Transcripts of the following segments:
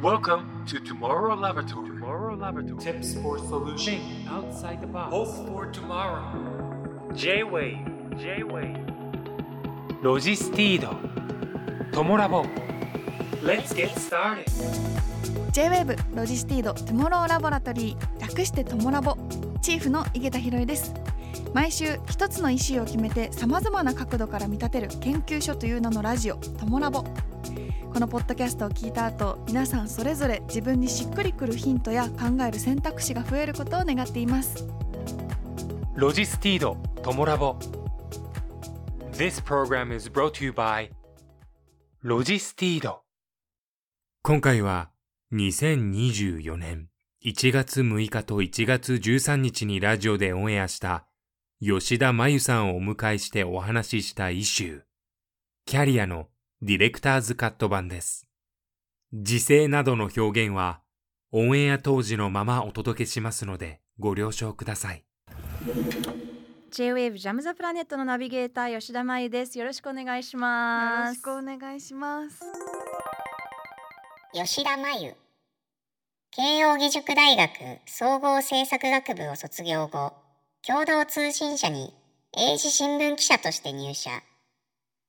Welcome to Tomorrow Laboratory. Tomorrow Laboratory. Tips for solution outside the box. Hope for tomorrow J-WAVE. J-WAVE. ロジスティード。トモラボ。Let's get started J-WAVE ロジスティード Tomorrow Laboratory 略してトモラボチーフの井桁弘恵です毎週一つのイシューを決めてさまざまな角度から見立てる研究所という名のラジオトモラボこのポッドキャストを聞いた後皆さんそれぞれ自分にしっくりくるヒントや考える選択肢が増えることを願っていますロジスティード。トモラボ。This program is brought to you by ロジスティード。今回は2024年1月6日と1月13日にラジオでオンエアした吉田真由さんをお迎えしてお話ししたイシュー。キャリアのディレクターズカット版です。時勢などの表現はオンエア当時のままお届けしますのでご了承ください。J-Wave ジャムザプラネットのナビゲーター吉田真由です。よろしくお願いしよます。ろしくお願いします吉田真由慶應義塾大学総合政策学部を卒業後共同通信社に英字新聞記者として入社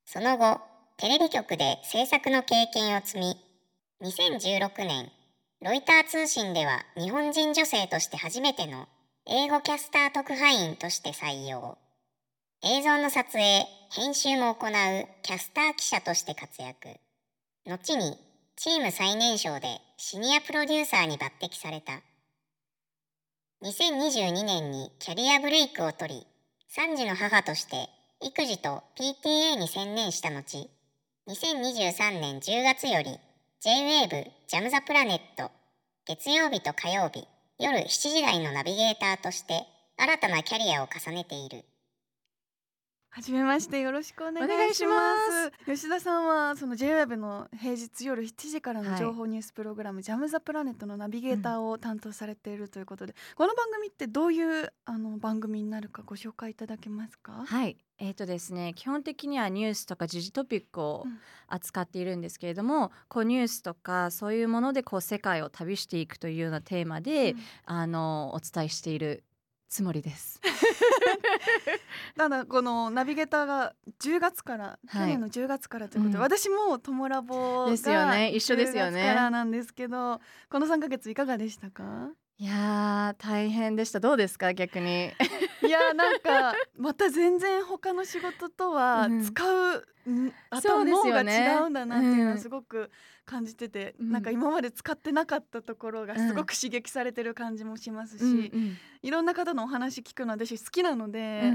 その後テレビ局で制作の経験を積み2016年ロイター通信では日本人女性として初めての英語キャスター特派員として採用。映像の撮影編集も行うキャスター記者として活躍。後にチーム最年少でシニアプロデューサーに抜擢された。2022年にキャリアブレイクを取り3児の母として育児と PTA に専念した後2023年10月より J-WAVE ジャムザプラネット月曜日と火曜日夜7時台のナビゲーターとして新たなキャリアを重ねている。はじめましてよろしくお願いしまます。吉田さんはその J-WAVE の平日夜7時からのはい。情報ニュースプログラム、ジャムザプラネットのナビゲーターを担当されているということで、この番組ってどういうあの番組になるかご紹介いただけますか？はい、えーとですね、基本的にはニュースとか時事トピックをうん。扱っているんですけれども、こうニュースとかそういうものでこう世界を旅していくというようなテーマで、うん。あのお伝えしているつもりです。ただこのナビゲーターが10月から、はい。去年の10月からということで、うん。私もトモラボがですよね。一緒ですよね。10月からなんですけどこの3ヶ月いかがでしたか？いやー大変でした。どうですか？逆に。いやなんかまた全然他の仕事とはうん。使う、うです頭が違うんだなっていうのうんはすごく感じてて、うん。なんか今まで使ってなかったところがすごく刺激されてる感じもしますし、うんうん。いろんな方のお話聞くの私好きなのうんで、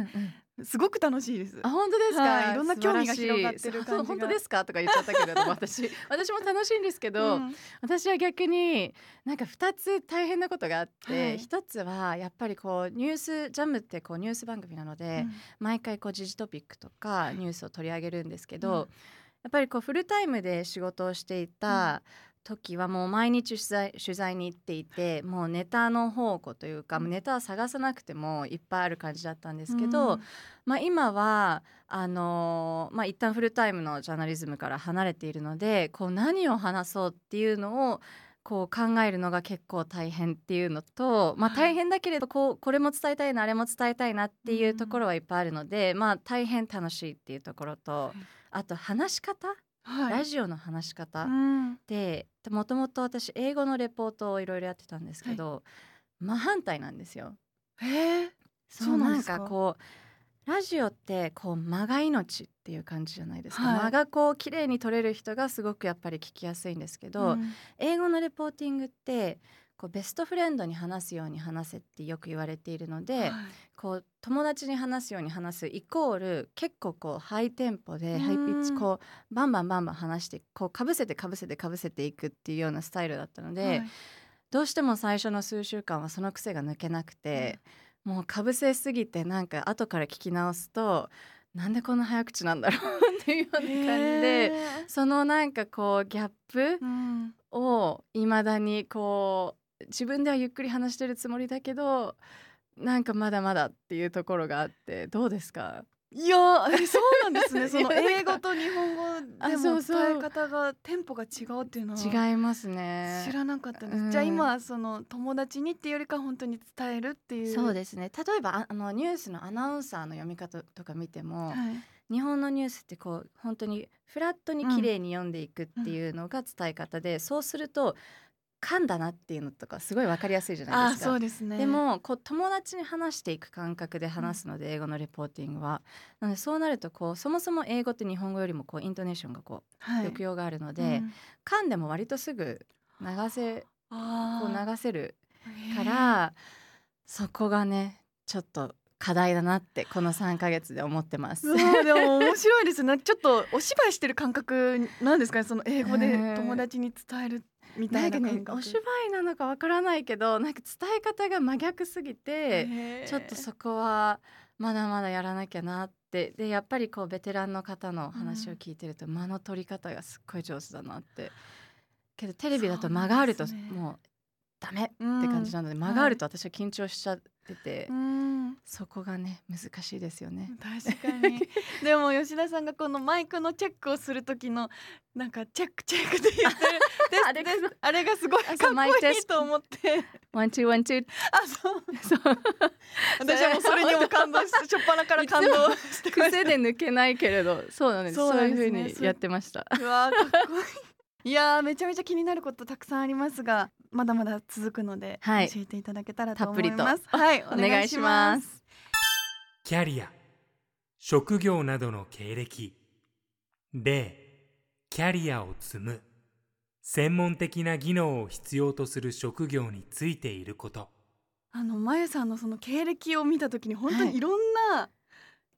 すごく楽しいです。あ本当ですか、はいい。ろんな興味が広がってる感じ 本当ですか？とか言っちゃったけれども私私も楽しいんですけど、うん。私は逆になんか2つ大変なことがあって、はい。1つはやっぱりこうニュースジャムってこうニュース番組なので、毎回こう時事トピックとかニュースを取り上げるんですけど、うんやっぱりこうフルタイムで仕事をしていた時はもう毎日取材取材に行っていてもうネタの宝庫というか、うん。ネタを探さなくてもいっぱいある感じだったんですけど、うん。まあ、今はあのーまあ、一旦フルタイムのジャーナリズムから離れているのでこう何を話そうっていうのをこう考えるのが結構大変っていうのと、まあ、はい。大変だけれどこうこれも伝えたいなあれも伝えたいなっていうところはいっぱいあるので、まあ、大変楽しいっていうところとあと話し方、はい。ラジオの話し方？うん。でもともと私英語のレポートをいろいろやってたんですけど、真反対なんですよ。へえそそううなんですかなんか？こうラジオってこう間が命っていう感じじゃないですか、はい。間がこう綺麗に取れる人がすごくやっぱり聞きやすいんですけど、うん。英語のレポーティングってこうベストフレンドに話すように話せってよく言われているので、はい。こう友達に話すように話すイコール結構こうハイテンポでうん。ハイピッチこうバンバンバンバン話してこうかぶせてかぶせてかぶせていくっていうようなスタイルだったので、はい。どうしても最初の数週間はその癖が抜けなくて、もうかぶせすぎてなんか後から聞き直すとなんでこんな早口なんだろうっていうような感じでそのなんかこうギャップうん。をいまだにこう自分ではゆっくり話してるつもりだけどなんかまだまだっていうところがあってどうですか？いやえそうなんですね。その英語と日本語あでも伝え方がテンポが違うっていうのは違いますね。知らなかったです、うん。じゃあ今その友達にっていうよりか本当に伝えるっていうそうですね。例えばああのニュースのアナウンサーの読み方とか見ても、はい。日本のニュースってこう本当にフラットに綺麗に読んでいくっていうのが伝え方で、そうすると噛んだなっていうのとかすごい分かりやすいじゃないあですか。そうですね。でもこう友達に話していく感覚で話すので、英語のレポーティングは。なのでそうなるとこうそもそも英語って日本語よりもこうイントネーションがこうはい。抑揚があるので、うん。噛んでも割とすぐ流せこう流せるからそこがねちょっと課題だなってこの3ヶ月で思ってます。でも面白いですね。ちょっとお芝居してる感覚なんですかね。その英語でうん友達に伝えるみたないんかな感覚。ねお芝居なのかわからないけどなんか伝え方が真逆すぎてちょっとそこはまだまだやらなきゃなって。でやっぱりこうベテランの方の話を聞いてると、間の取り方がすっごい上手だなって。けどテレビだと間があるともうダメってうん。感じなので、間があると私は緊張しちゃってて、うん。そこがね難しいですよね。確かに。でも吉田さんがこのマイクのチェックをする時のなんかチェックチェックって言ってる。あれがです。あれがすごいかあっこいいと思って。ワンチューワンチュー。あそう。そう。私はもうそれにも感動して初っ端から感動 してました。癖で抜けないけれどそうなんです。そそううなんですね。いう風にやってました。うわーかっこいい。いやーめちゃめちゃ気になることたくさんありますがまだまだ続くので、はい教えていただけたらと思たっぷりといますはいおお願いします。キャリア、職業などの経歴。例、キャリアを積む。専門的な技能を必要とする職業についていること。あのまゆさんのその経歴を見た時に本当はいにいろんな、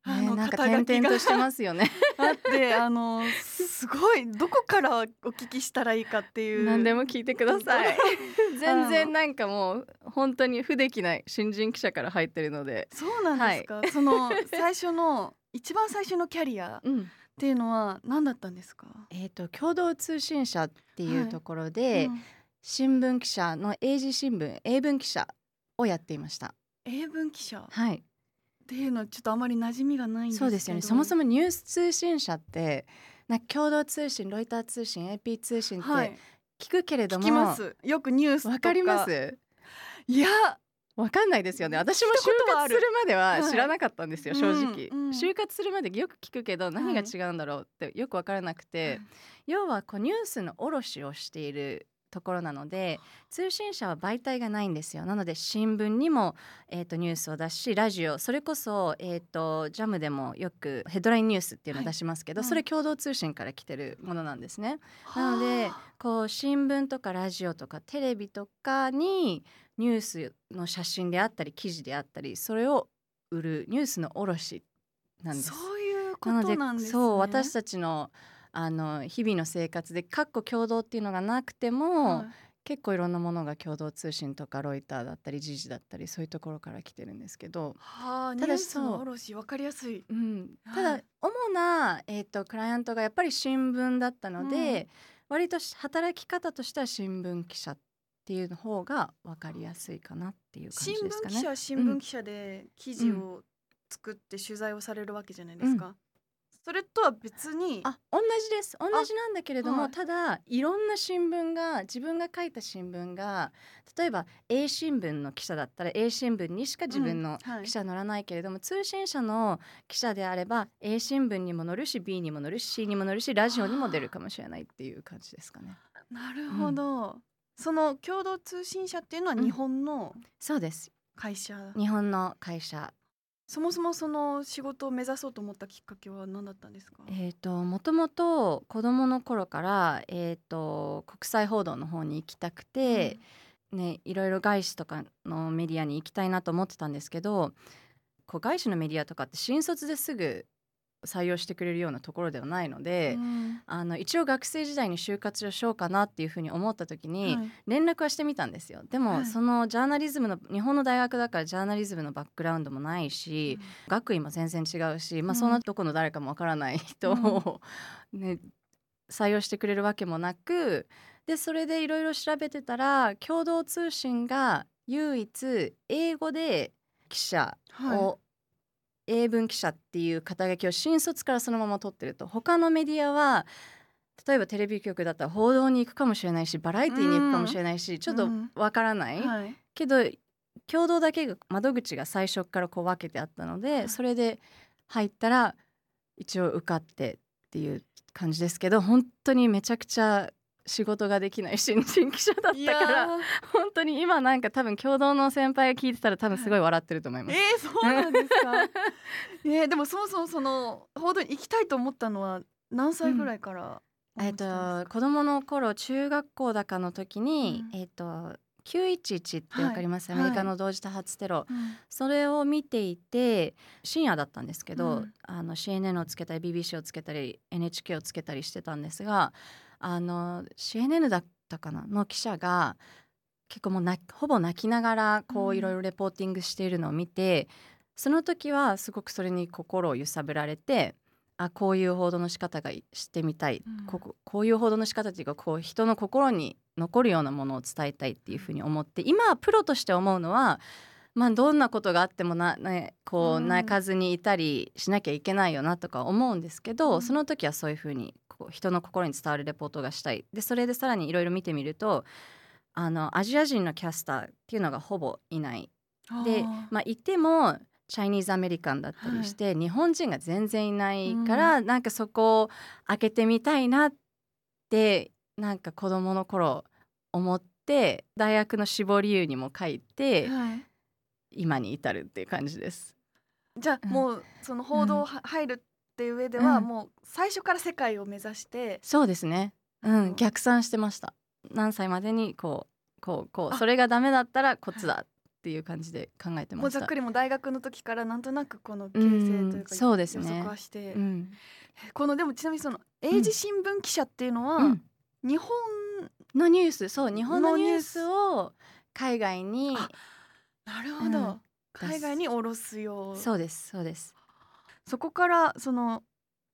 あのねなんか肩書きが。点々としてますよね。あってあのすごいどこからお聞きしたらいいかっていう。何でも聞いてください。全然なんかもう本当に不出来ない新人記者から入ってるので、そうなんですか、その最初の一番最初のキャリアっ うん、ていうのは何だったんですか？えっ、と共同通信社っていはいうところで、うん。新聞記者の英字新聞英文記者をやっていました。英文記者。っはい、ていうのはちょっとあまり馴染みがないんですそうですよね。そもそもニュース通信社ってな共同通信、ロイター通信、AP 通信っはい。て聞くけれども、聞きます。よくニュースわかります？いや。わかんないですよね。私も就活するまでははい。知らなかったんですよ、うん正直、うん就活するまでよく聞くけど何が違うんだろうってよくわからなくて、要はこうニュースの卸をしているところなので通信社は媒体がないんですよ。なので新聞にも、えー、とニュースを出すしラジオそれこそ、えー、とジャムでもよくヘッドラインニュースっていうのを出しますけど、はいそれ共同通信から来てるものなんですね。なのでこう新聞とかラジオとかテレビとかにニュースの写真であったり記事であったりそれを売るニュースの卸なんです。そういうことなんですね。そう私たちのあの日々の生活でかっこ共同っていうのがなくても、はい結構いろんなものが共同通信とかロイターだったり時事だったりそういうところから来てるんですけど、はあ、ニただ卸わかりやすい。うん、たはいだ主な、えー、とクライアントがやっぱり新聞だったので、うん割とし働き方としては新聞記者っていう方が分かりやすいかなっていう感新じですかね。聞記者は新聞記者で記事を作って取材をされるわけじゃないですか。それとは別に、あ同じです。同じなんだけれども、はい。ただいろんな新聞が自分が書いた新聞が例えば A 新聞の記者だったら A 新聞にしか自分のうんはい。記者載らないけれども、通信社の記者であれば A 新聞にも載るし B にも載るし C にも載るしラジオにも出るかもしれないっていう感じですかね。なるほど、その共同通信社っていうのはうん日本のそうです。会社、日本の会社そもそもその仕事を目指そうと思ったきっかけは何だったんですか？えー、ともともと子どもの頃から、えー、と国際報道の方に行きたくて、ね、いろいろ外資とかのメディアに行きたいなと思ってたんですけどこう外資のメディアとかって新卒ですぐ採用してくれるようなところではないので、うん。あの一応学生時代に就活をしようかなっていうふうに思った時に、はい。連絡はしてみたんですよ。でも、はい。そのジャーナリズムの日本の大学だからジャーナリズムのバックグラウンドもないし、学位も全然違うし、まあ、うん。そんなどこの誰かもわからない人を、ね、採用してくれるわけもなくでそれでいろいろ調べてたら共同通信が唯一英語で記者はい。を英文記者っていう肩書きを新卒からそのまま取ってると他のメディアは例えばテレビ局だったら報道に行くかもしれないしバラエティーに行くかもしれないし、ちょっとわからない、はい。けど共同だけが窓口が最初からこう分けてあったので、い。それで入ったら一応受かってっていう感じですけど本当にめちゃくちゃ仕事ができない新人記者だったからー。本当に今なんか多分共同の先輩が聞いてたら多分すごい笑ってると思います。えー、そうなんですか？えー、でもそもそもその報道に行きたいと思ったのは何歳ぐらいから思えっってたんですか、と子供の頃中学校だかの時に、うん。えっと911ってわかります、はい。アメリカの同時多発テロ、うん。それを見ていて深夜だったんですけど、うん。あの CNN をつけたり BBC をつけたり NHK をつけたりしてたんですがあの CNN だったかな？の記者が結構もうなほぼ泣きながらこううん。いろいろレポーティングしているのを見て、その時はすごくそれに心を揺さぶられてあこういう報道の仕方がしてみたい、うん。こここういう報道の仕方っていうかこう人の心に残るようなものを伝えたいっていうふうに思って今はプロとして思うのはまあどんなことがあってもな、ね、こううん。泣かずにいたりしなきゃいけないよなとか思うんですけど、うん。その時はそういうふうにこう人の心に伝わるレポートがしたい。でそれでさらにいろいろ見てみるとあのアジア人のキャスターっていうのがほぼいない。であまあいてもチャイニーズアメリカンだったりして、日本人が全然いないから、なんかそこを開けてみたいなってなんか子供の頃思って大学の志望理由にも書いて、ーはい。今に至るっていう感じです。じゃあ、うん。もうその報道は入るっていう上では、うん。もう最初から世界を目指して、そうですね。ううんん、逆算してました。何歳までにこうこうこうあ。それがダメだったらこっちだっていう感じで考えてました。もうざっく。りもう大学の時からなんとなくこの形成というか、うんそうですね。予測はして、うん、このでもちなみにその英字新聞記者っていうのは、うん。日本のニュース？そう日本ののニュースを海外にあなるほど、うん海外に下ろすよう。そうですそうです。そこからその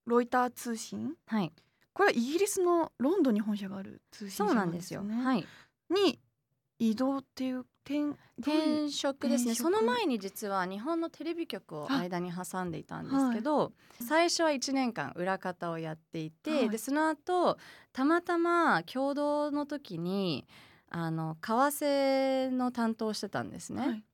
ロイター通信？はい。これはイギリスのロンドンに本社がある通信そう社なんですよ。ねはい。に移動っていう転転職ですね。その前に実は日本のテレビ局をあ。間に挟んでいたんですけど、最初は1年間裏方をやっていて、はい。でその後たまたま共同の時にあの為替の担当をしてたんですね。はい。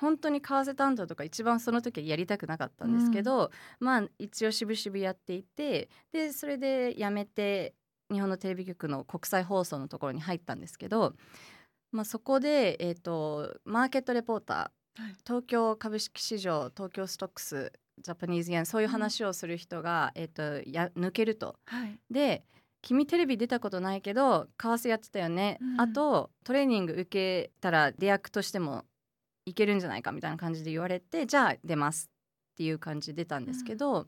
本当に為替担当とか一番その時はやりたくなかったんですけど、まあ一応渋々やっていてでそれで辞めて日本のテレビ局の国際放送のところに入ったんですけど、まあ、そこで、えー、とマーケットレポーター、はい。東京株式市場東京ストックスジャパニーズ円そういう話をする人が、えー、とや抜けると。はい。で君テレビ出たことないけど為替やってたよね、うん。あとトレーニング受けたら出役としてもいけるんじゃないかみたいな感じで言われてじゃあ出ますっていう感じで出たんですけど、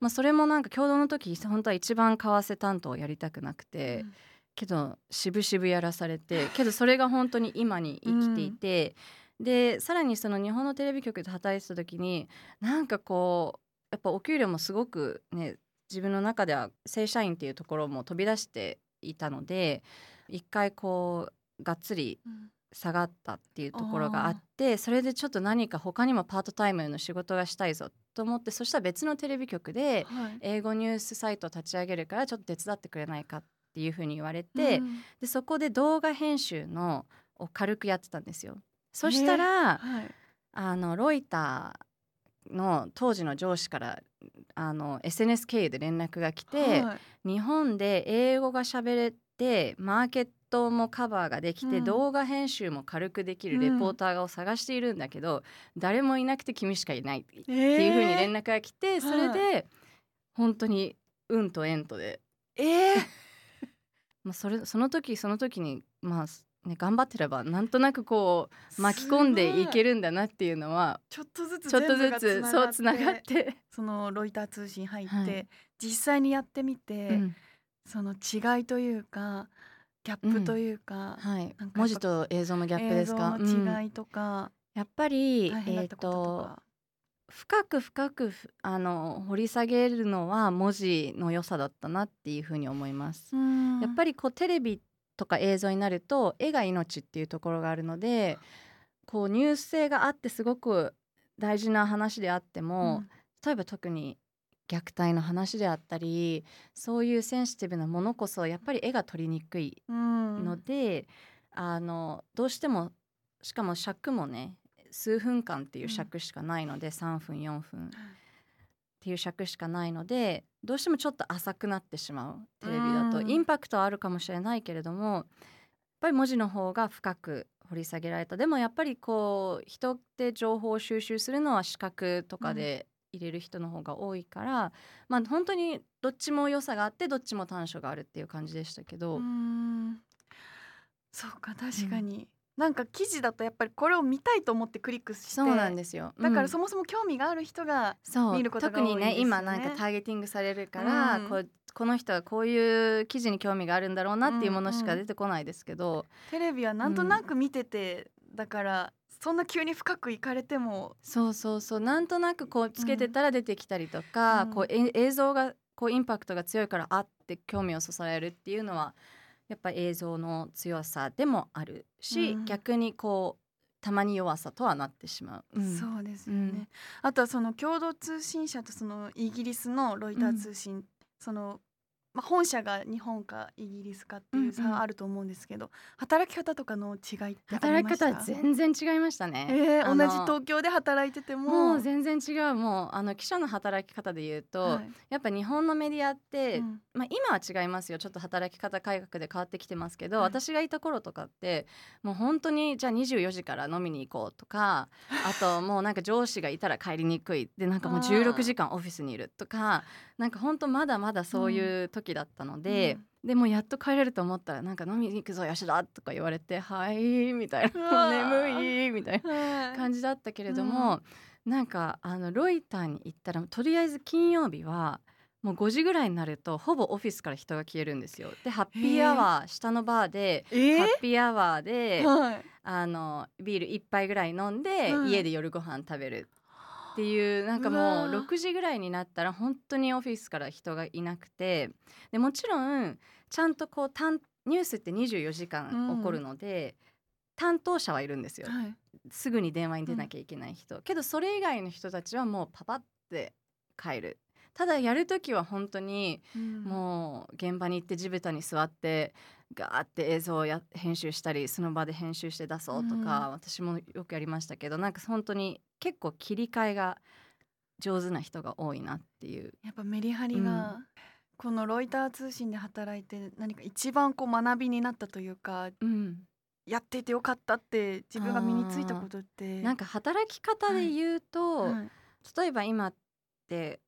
まあ、それもなんか共同の時本当は一番為替担当をやりたくなくて、うんけど渋々やらされて けどそれが本当に今に生きていて、でさらにその日本のテレビ局で働いてた時になんかこうやっぱお給料もすごくね自分の中では正社員っていうところも飛び出していたので一回こうがっつりうん。下がったっていうところがあってそれでちょっと何か他にもパートタイムの仕事がしたいぞと思ってそしたら別のテレビ局ではい。英語ニュースサイトを立ち上げるからちょっと手伝ってくれないかっていうふうに言われて、うん。でそこで動画編集のを軽くやってたんですよ。そしたら、はい。あのロイターの当時の上司からあの SNS 経由で連絡が来て、はい。日本で英語が喋れてマーケットもカバーができて、うん。動画編集も軽くできるレポーターを探しているんだけど、誰もいなくて君しかいないってっていうふうに連絡が来て、それはで本当に運と縁とで、えー、まあ、それその時その時にまあ、ね、頑張ってればなんとなくこう巻き込んでいけるるんだなっていうのはちょっとずつちょっとずつそうつながって。そのロイター通信入って、はい。実際にやってみて、うん。その違いというかギャップというか、はい。なんかやっぱ文字と映像のギャップですか、の違いとか、やっぱりえっ、大変だったこと深く深くふあの掘り下げるのは文字の良さだったなっていうふうに思います。やっぱりりこうテレビとか映像になると絵が命っていうところがあるのでこうニュース性があってすごく大事な話であっても、例えば特に虐待の話であったりそういうセンシティブなものこそやっぱり絵が撮りにくいうん。ので、あのどうしてもしかも尺もね数分間っていう尺しかないので、3分4分。っていう尺しかないのでどうしてもちょっと浅くなってしまうテレビだと、うん。インパクトはあるかもしれないけれどもやっぱり文字の方が深く掘り下げられた。でもやっぱりこう人って情報を収集するのは視覚とかで入れる人の方が多いから、まあ本当にどっちも良さがあってどっちも短所があるっていう感じでしたけど、うん。そうか確かに、なんか記事だとやっぱりこれを見たいと思ってクリックしてそうなんですよ。だからうんそもそも興味がある人が、見ることが特にね多いですよね今なんかターゲティングされるから、うん。こうこの人はこういう記事に興味があるんだろうなっていうものしか出てこないですけど、テレビはなんとなく見てて、だからそんな急に深く行かれても。そうそうそう。なんとなくこうつけてたら出てきたりとか、うん。こうえ映像がこうインパクトが強いからあって興味をそそられるっていうのはやっぱ映像の強さでもあるし、うん。逆にこうたまに弱さとはなってしまう。うん。そうですよね、うん。あとはその共同通信社とそのイギリスのロイター通信、その、まあ、本社が日本かイギリスかっていううんうん。差あると思うんですけど、働き方とかの違いってあり働きました？方は全然違いましたね。えー同じ東京で働いてても。もう全然違うもうあの記者の働き方で言うと、はい。やっぱ日本のメディアって、うん。まあ、今は違いますよ。ちょっと働き方改革で変わってきてますけど、はい。私がいた頃とかってもう本当にじゃあ24時から飲みに行こうとか あともうなんか上司がいたら帰りにくい。でなんかもうあー。16時間オフィスにいるとかなんか本当まだまだそういう時だったので。うん。でもうやっと帰れると思ったらなんか飲みに行くぞ吉田とか言われて「はい」みたいな「うわー。もう眠い」みたいなはい。感じだったけれども、なんかあのロイターに行ったらとりあえず金曜日はもう5時ぐらいになるとほぼオフィスから人が消えるんですよ。でハッピーアワー下のバーでえー？ハッピーアワーではい。あのビール1杯ぐらい飲んで、うん家で夜ご飯食べるっていうなんかもううわー。6時ぐらいになったら本当にオフィスから人がいなくてでもちろんちゃんとこう担ニュースって24時間起こるので、担当者はいるんですよ。はい。すぐに電話に出なきゃいけない人、けどそれ以外の人たちはもうパパって帰る。ただやる時は本当にうん。もう現場に行って地べたに座ってガーって映像をや編集したりその場で編集して出そうとか、うん。私もよくやりましたけどなんか本当に結構切り替えが上手な人が多いなっていう。やっぱメリハリが、このロイター通信で働いて何か一番こう学びになったというかうん、やっていてよかったって自分が身についたことって。なんか働き方で言うと、はい。例えば今って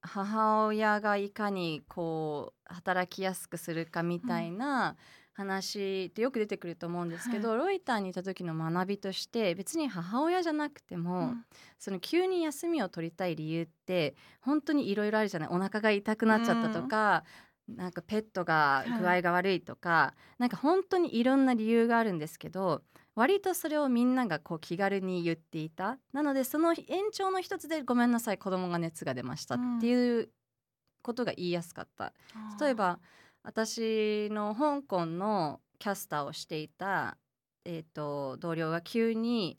母親がいかにこう働きやすくするかみたいな話ってよく出てくると思うんですけど、ロイターにいた時の学びとして別に母親じゃなくても、うん。その急に休みを取りたい理由って本当にいろいろあるじゃない。お腹が痛くなっちゃったとか、なんかペットが具合が悪いとか、なんか本当にいろんな理由があるんですけど割とそれをみんながこう気軽に言っていた。なのでその延長の一つで「ごめんなさい子供が熱が出ました」っていうことが言いやすかった。例えば私の香港のキャスターをしていた、えー、と同僚が急に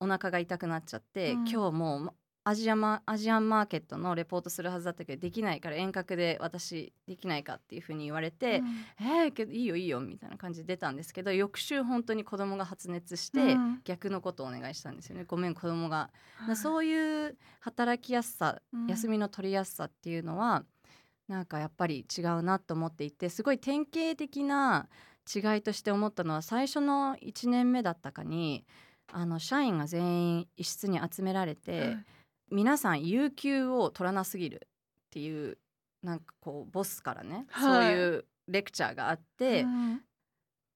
お腹が痛くなっちゃって、うん。今日もうアジアマアジアンマーケットのレポートするはずだったけどできないから遠隔で私できないかっていうふうに言われて、えー、けどいいよいいよみたいな感じで出たんですけど翌週本当に子供が発熱して、うん。逆のことをお願いしたんですよね。ごめん子供が。はいそういう働きやすさ、うん。休みの取りやすさっていうのはなんかやっぱり違うなと思っていてすごい典型的な違いとして思ったのは最初の1年目だったかにあの社員が全員一室に集められて、はい。皆さん有給を取らなすぎるっていうなんかこうボスからね、はい。そういうレクチャーがあって、うん。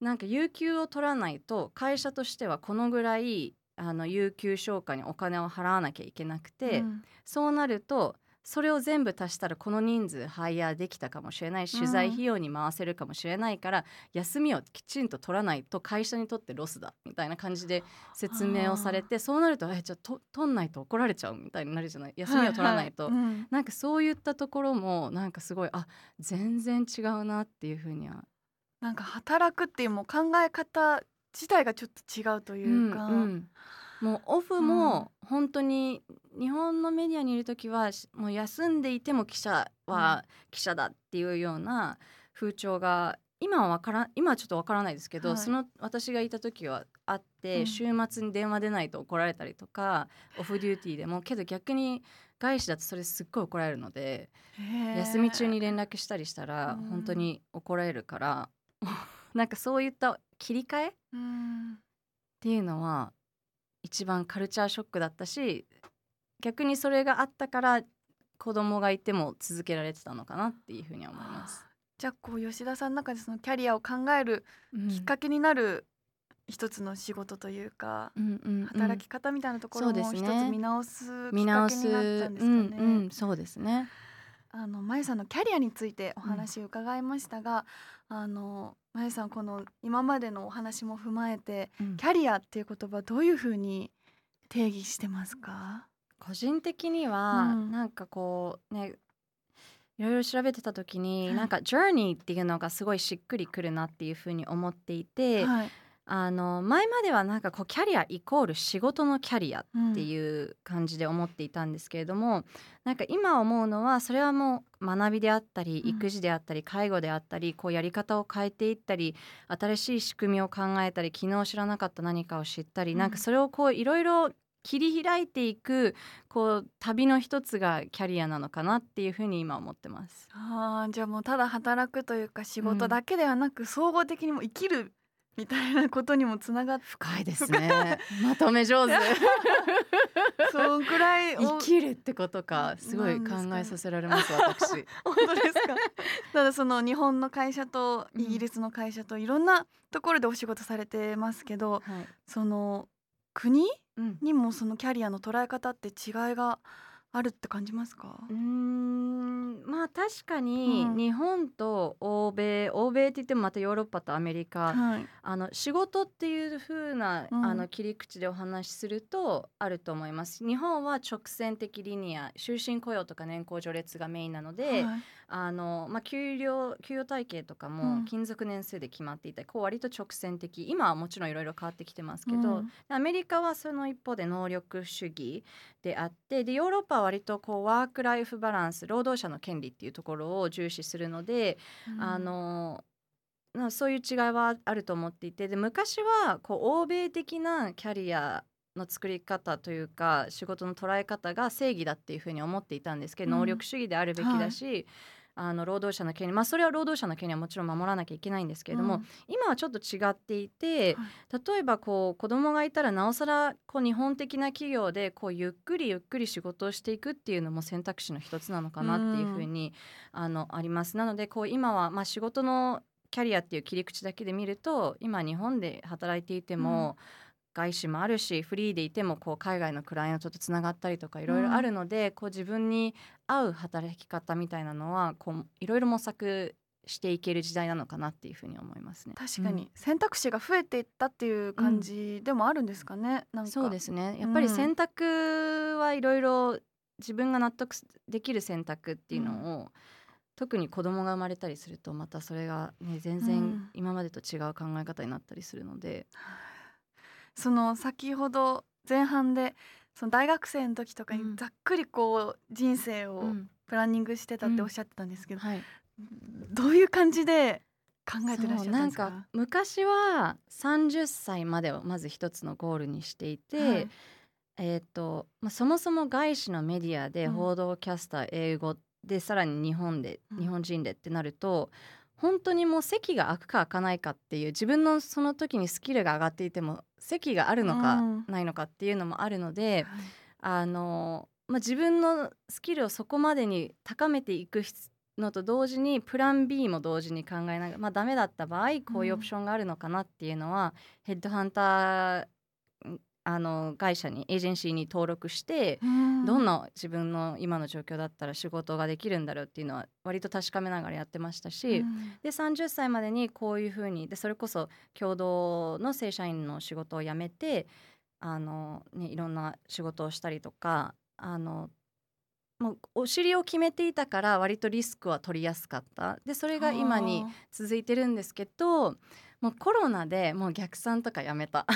なんか有給を取らないと会社としてはこのぐらいあの有給消化にお金を払わなきゃいけなくて、うん。そうなるとそれを全部足したらこの人数ハイヤーできたかもしれないし取材費用に回せるかもしれないから、休みをきちんと取らないと会社にとってロスだみたいな感じで説明をされてそうなるとえじゃあと取んないと怒られちゃうみたいになるじゃない？休みを取らないと。ははうん。なんかそういったところもなんかすごいあ全然違うなっていうふうには。なんか働くっていうもう考え方自体がちょっと違うというか、うんうんもうオフも本当に日本のメディアにいる時はしもう休んでいても記者は記者だっていうような風潮が今はわからん今はちょっとわからないですけど、はい。その私がいた時はあって、うん。週末に電話出ないと怒られたりとかオフデューティーでもけど逆に外資だとそれすっごい怒られるので休み中に連絡したりしたらうん。本当に怒られるから なんかそういった切り替えっうん。ていうのは一番カルチャーショックだったし逆にそれがあったから子供がいても続けられてたのかなっていうふうには思います。じゃあこう吉田さんの中でそのキャリアを考えるきっかけになる一つの仕事というか、うんうんうん働き方みたいなところも一つ見直すきっ見直すかけになったんですかね。うんうん、そうですね。あのまゆさんのキャリアについてお話を伺いましたが、あのまゆさんこの今までのお話も踏まえてうん。キャリアっていう言葉どういうふうに定義してますか？個人的には、うん。なんかこうねいろいろ調べてた時に、はい。なんか journey っていうのがすごいしっくりくるなっていうふうに思っていて、はい、あの前まではなんかこうキャリアイコール仕事のキャリアうんっていう感じで思っていたんですけれども、なんか今思うのはそれはもう学びであったりうん。育児であったり介護であったりこうやり方を変えていったり新しい仕組みを考えたり昨日知らなかった何かを知ったり、うん。なんかそれをこういろいろ切り開いていくこう旅の一つがキャリアなのかなっていうふうに今思ってます。あーじゃあもうただ働くというか仕事だけではなく、総合的にも生きるみたいなことにもつながって深いですね。まとめ上手。そんくらい お生きるってことかすごい考えさせられます私。本当ですか？ただその日本の会社とイギリスの会社といろんなところでお仕事されてますけど、はい。その国うん。にもそのキャリアの捉え方って違いがあるって感じますか？うーんまあ確かにうん。日本と欧米、欧米って言ってもまたヨーロッパとアメリカ、はい。あの仕事っていう風な、うん。あの切り口でお話しするとあると思います。日本は直線的リニア終身雇用とか年功序列がメインなので、はいあのまあ、給料給与体系とかうん。も勤続年数で決まっていたり、こう割と直線的今はもちろんいろいろ変わってきてますけど、うん。アメリカはその一方で能力主義であってでヨーロッパは割とこうワーク・ライフ・バランス労働者の権利っていうところを重視するので、あのなそういう違いはあると思っていてで昔はこう欧米的なキャリアの作り方というか仕事の捉え方が正義だっていうふうに思っていたんですけど、うん。能力主義であるべきだし、あの労働者の権利まあそれは労働者の権利はもちろん守らなきゃいけないんですけれども、うん。今はちょっと違っていて、は例えばこう子供がいたらなおさらこう日本的な企業でこうゆっくりゆっくり仕事をしていくっていうのも選択肢の一つなのかなっていうふうに、あのあります。なのでこう今はまあ仕事のキャリアっていう切り口だけで見ると今日本で働いていても、外資もあるしフリーでいてもこう海外のクライアントとつながったりとかいろいろあるので、こう自分に合う働き方みたいなのはこういろいろ模索していける時代なのかなっていうふうに思いますね。確かに。選択肢が増えていったっていう感じでもあるんですかね、なんか。そうですね。やっぱり選択はいろいろ自分が納得できる選択っていうのを、特に子供が生まれたりするとまたそれが、ね、全然うん。今までと違う考え方になったりするので、その先ほど前半でその大学生の時とかうん。にざっくりこう人生をうん。プランニングしてたっておっしゃってたんですけど、はい、どういう感じで考えてらっしゃったですか？か昔は30歳までをまず一つのゴールにしていて、はい。えーとまあ、そもそも外資のメディアでうん。報道キャスター英語でさらに日本で、うん。日本人でってなると本当にもう席が空くか空かないかっていう自分のその時にスキルが上がっていても席があるのかうん。ないのかっていうのもあるので、はい。あのまあ、自分のスキルをそこまでに高めていく必のと同時にプラン B も同時に考えながら、まあ、ダメだった場合こういうオプションがあるのかなっていうのは、ヘッドハンターんあの会社にエージェンシーに登録して、うん。どんな自分の今の状況だったら仕事ができるんだろうっていうのは割と確かめながらやってましたし、うん。で30歳までにこういうふうにでそれこそ共同の正社員の仕事を辞めてあの、ね、いろんな仕事をしたりとかあの、もうお尻を決めていたから割とリスクは取りやすかった。でそれが今に続いてるんですけどもうコロナでもう逆算とかやめた。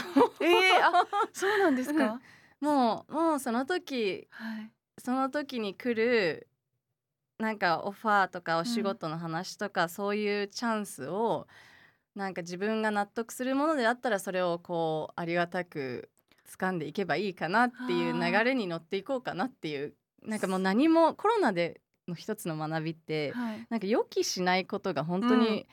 えー、あそうなんですか？もうもうその時はい。その時に来るなんかオファーとかお仕事の話とか、そういうチャンスをなんか自分が納得するものであったらそれをこうありがたく掴んでいけばいいかなっていう流れに乗っていこうかなっていうなんかもう何もコロナでの一つの学びってはい。なんか予期しないことが本当に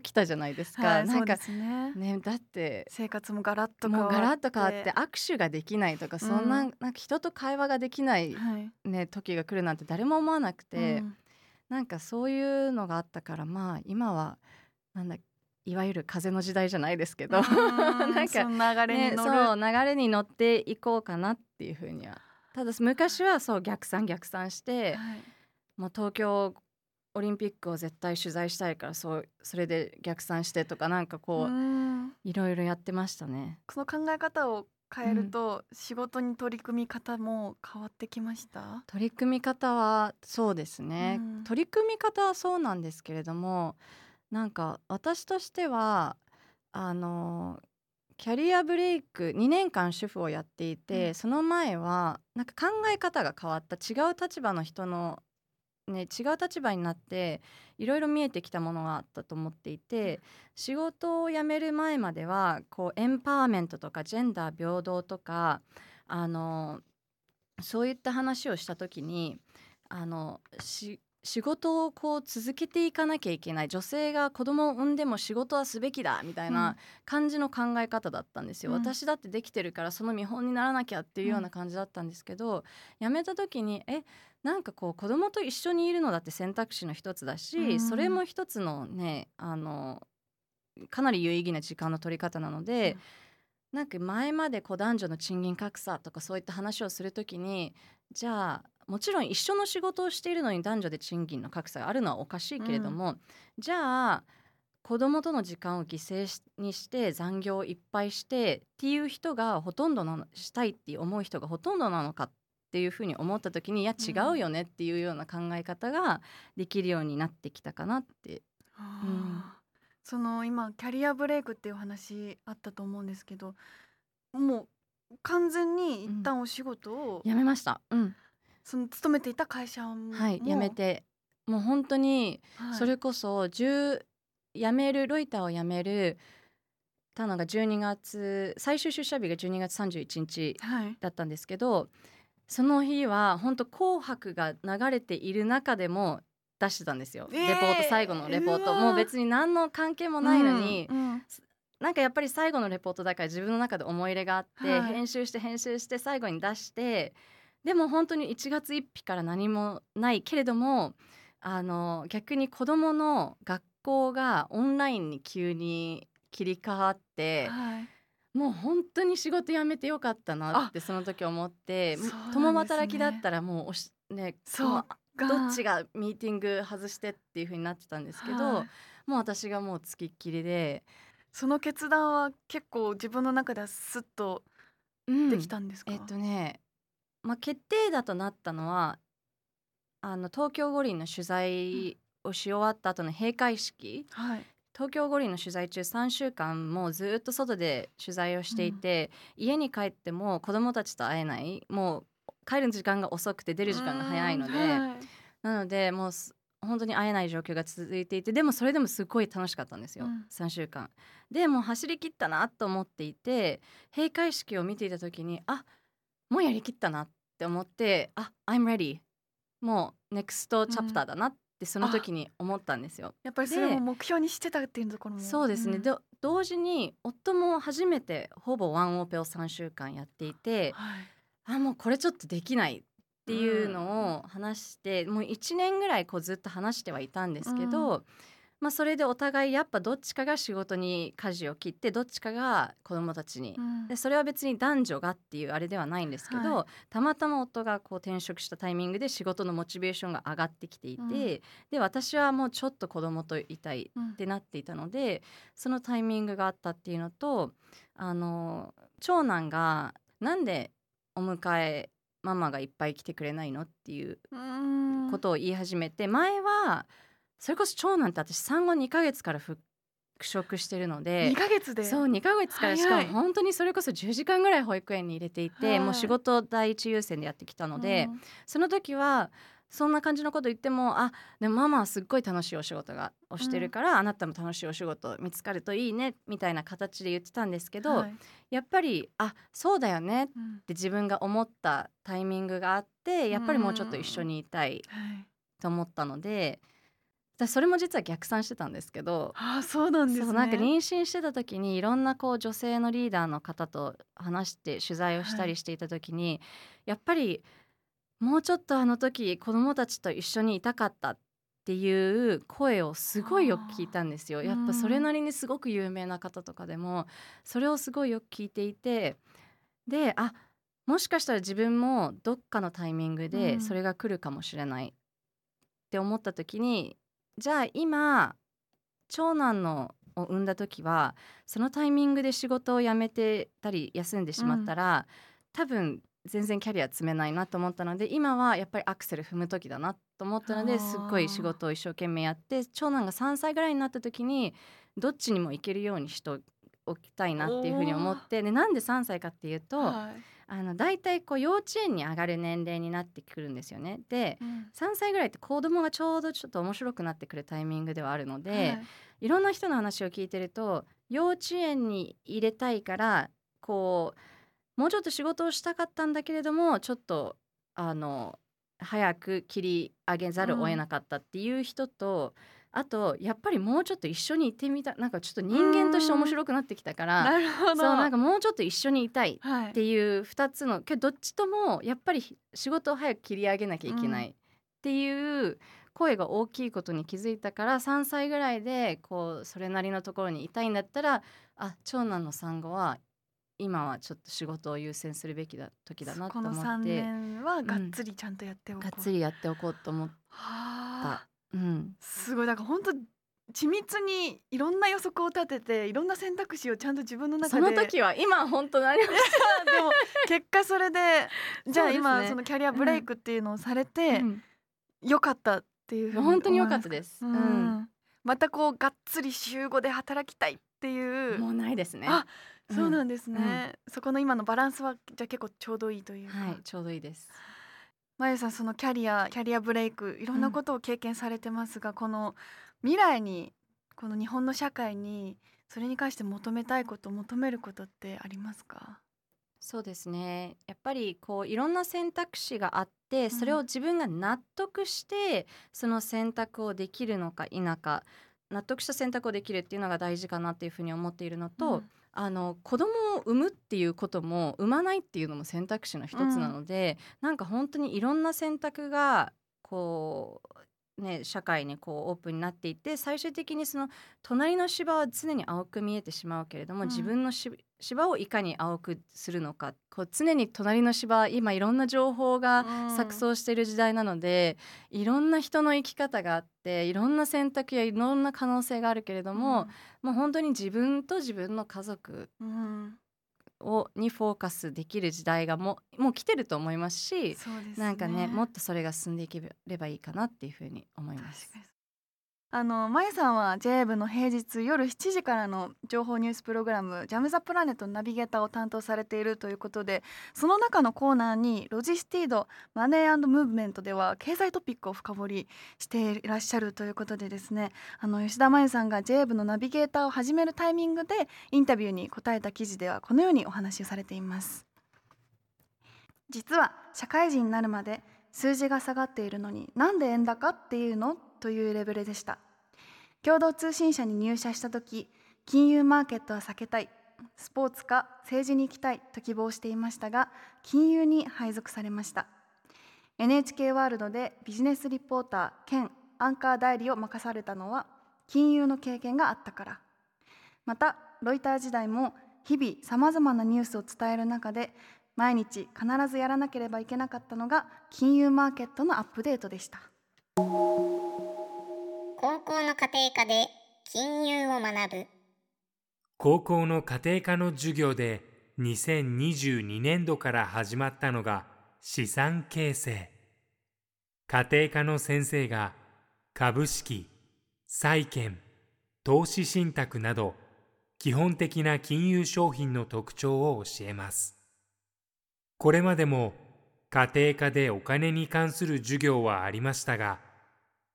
起きたじゃないですか。はい、なんかね。ねだって生活もガラッと変わって。もうガラッと変わって握手ができないとかそん。な,、うんなんか人と会話ができない、はい。ね、時が来るなんて誰も思わなくて、うん。なんかそういうのがあったからまあ今はなんだいわゆる風の時代じゃないですけど、う なんか流れね、に乗る、そう流れに乗っていこうかなっていうふうには。ただ昔はそう逆算逆算してはい。もう東京オリンピックを絶対取材したいからそうそれで逆算してとかなんかこう、うん。いろいろやってましたね。その考え方を変えると、仕事に取り組み方も変わってきました？取り組み方はそうですね、うん。取り組み方はそうなんですけれどもなんか私としてはあのキャリアブレイク2年間主婦をやっていて、うん。その前はなんか考え方が変わった違う立場の人の、ね、違う立場になっていろいろ見えてきたものがあったと思っていて仕事を辞める前まではこうエンパワーメントとかジェンダー平等とかあのそういった話をした時にあのし仕事をこう続けていかなきゃいけない女性が子供を産んでも仕事はすべきだみたいな感じの考え方だったんですよ、うん。私だってできてるからその見本にならなきゃっていうような感じだったんですけど、辞めた時にえなんかこう子供と一緒にいるのだって選択肢の一つだし、うんそれも一つのねあのかなり有意義な時間の取り方なので、なんか前までこう男女の賃金格差とかそういった話をするときにじゃあもちろん一緒の仕事をしているのに男女で賃金の格差があるのはおかしいけれども、じゃあ子供との時間を犠牲しにして残業をいっぱいしてっていう人がほとんどなのしたいって思う人がほとんどなのかっていうふうに思った時にいや違うよねっていうような考え方ができるようになってきたかなって。うん。その今キャリアブレイクっていう話あったと思うんですけどもう完全に一旦お仕事を、やめました、うん。その勤めていた会社もはい、やめ、て。もう本当にはい。それこそ10辞めるロイターを辞めるたのが12月最終出社日が12月31日はい。だったんですけどその日は本当紅白が流れている中でも出してたんですよ、えーレポート最後のレポートもう別に何の関係もないのに、うんうんなんかやっぱり最後のレポートだから自分の中で思い入れがあって、はい。編集して編集して最後に出してでも本当に1月1日から何もないけれどもあの逆に子どもの学校がオンラインに急に切り替わってはいもう本当に仕事辞めてよかったなってその時思ってね。共働きだったらもうおし、ね、そう。どっちがミーティング外してっていう風になってたんですけど、はい。もう私がもうつきっきりで。その決断は結構自分の中ではスッとうん。できたんですか、えっとね、まあ、決定だとなったのはあの東京五輪の取材をし終わった後の閉会式はい東京五輪の取材中3週間もうずっと外で取材をしていて、家に帰っても子供たちと会えない。もう帰る時間が遅くて出る時間が早いので、うんはい。なのでもうす本当に会えない状況が続いていてでもそれでもすごい楽しかったんですよ、うん。3週間。でもう走り切ったなと思っていて閉会式を見ていた時にあもうやりきったなって思ってあ I'm ready もう NEXT チャプターだなってその時に思ったんですよ。やっぱりそれも目標にしてたっていうところも。そうですね、ん。で同時に夫も初めてほぼワンオペを3週間やっていてはい。あもうこれちょっとできないっていうのを話して、もう1年ぐらいこうずっと話してはいたんですけど、まあ、それでお互いやっぱどっちかが仕事に舵を切ってどっちかが子供たちに。うん。でそれは別に男女がっていうあれではないんですけど、はたまたま夫がこう転職したタイミングで仕事のモチベーションが上がってきていて、うん。で私はもうちょっと子供といたいうん。ってなっていたのでそのタイミングがあったっていうのとあの長男がなんでお迎えママがいっぱい来てくれないのっていううん。ことを言い始めて前はそれこそ長男って私産後2ヶ月から復職してるので2ヶ月で？そう2ヶ月からしかも本当にそれこそ10時間ぐらい保育園に入れていて、はい。もう仕事第一優先でやってきたので、その時はそんな感じのこと言ってもあでもママはすっごい楽しいお仕事がをしてるから、あなたも楽しいお仕事見つかるといいねみたいな形で言ってたんですけど、はい。やっぱりあそうだよねっうん。て自分が思ったタイミングがあってやっぱりもうちょっと一緒にいたいはい。と思ったので。だそれも実は逆算してたんですけどあーそうなんですね。そうなんか妊娠してた時にいろんなこう女性のリーダーの方と話して取材をしたりしていた時に、やっぱりもうちょっとあの時子供たちと一緒にいたかったっていう声をすごいよく聞いたんですよ。やっぱそれなりにすごく有名な方とかでもそれをすごいよく聞いていてであもしかしたら自分もどっかのタイミングうん。でそれが来るかもしれないって思った時にじゃあ今長男のを産んだ時はそのタイミングで仕事を辞めてたり休んでしまったら、多分全然キャリア積めないなと思ったので今はやっぱりアクセル踏む時だなと思ったのですっごい仕事を一生懸命やって長男が3歳ぐらいになった時にどっちにも行けるようにしておきたいなっていうふうに思ってでなんで3歳かっていうと、はいあの大体こう幼稚園に上がる年齢になってくるんですよね。でうん3歳ぐらいって子供がちょうどちょっと面白くなってくるタイミングではあるので、はいいろんな人の話を聞いてると幼稚園に入れたいからこうもうちょっと仕事をしたかったんだけれどもちょっとあの早く切り上げざるを得なかったっていう人と、あとやっぱりもうちょっと一緒にいてみたなんかちょっと人間として面白くなってきたからなるほど。そうなんかもうちょっと一緒にいたいはいっていう2つのけどどっちともやっぱり仕事を早く切り上げなきゃいけないっていう声が大きいことに気づいたから3歳ぐらいでこうそれなりのところにいたいんだったらあ長男の産後は今はちょっと仕事を優先するべきだ時だなとこの3思って。年はがっつりちゃんとやっておこう、がっつりやっておこうと思っはあ。た。うん、すごい。だから本当緻密にいろんな予測を立てていろんな選択肢をちゃんと自分の中でその時は今本当何も でも結果それでじゃあ今そのキャリアブレイクっていうのをされてうん。よかったっていうふうに本当に良かったです。ううん。んまたこうがっつり週5で働きたいっていう。もうないですね。あうん。そうなんですね、そこの今のバランスはじゃあ結構ちょうどいいというか、はい、ちょうどいいです。まゆさんそのキャリアキャリアブレイクいろんなことを経験されてますが、この未来にこの日本の社会にそれに関して求めたいこと求めることってありますか？そうですね。やっぱりこういろんな選択肢があってそれを自分が納得してその選択をできるのか否か納得した選択をできるっていうのが大事かなっていうふうに思っているのと、あの子供を産むっていうことも産まないっていうのも選択肢の一つなので、なんか本当にいろんな選択がこうね社会にこうオープンになっていて最終的にその隣の芝は常に青く見えてしまうけれども、うん。自分のし芝をいかに青くするのか。こう常に隣の芝今いろんな情報が錯綜している時代なので、いろんな人の生き方があっていろんな選択やいろんな可能性があるけれども、もう本当に自分と自分の家族うん、うんをにフォーカスできる時代がもうもう来てると思いますしそうですなんかねもっとそれが進んでいければいいかなっていうふうに思いますあのまゆさんは JA 部の平日夜7時からの情報ニュースプログラム「ジャム・ザ・プラネット」ナビゲーターを担当されているということでその中のコーナーにロジスティードマネームーブメントでは経済トピックを深掘りしていらっしゃるということでですねあの吉田真由さんが JA 部のナビゲーターを始めるタイミングでインタビューに答えた記事ではこのようにお話をされています。実は社会人になるまで数字が下がっているのになんで円高っていうの？というレベルでした。共同通信社に入社した時金融マーケットは避けたいスポーツか政治に行きたいと希望していましたが金融に配属されました。NHK ワールドでビジネスリポーター兼アンカー代理を任されたのは金融の経験があったから。またロイター時代も日々さまざまなニュースを伝える中で毎日必ずやらなければいけなかったのが金融マーケットのアップデートでした。高校の家庭科で金融を学ぶ高校の家庭科の授業で2022年度から始まったのが資産形成。家庭科の先生が株式、債券、投資信託など基本的な金融商品の特徴を教えます。これまでも家庭科でお金に関する授業はありましたが、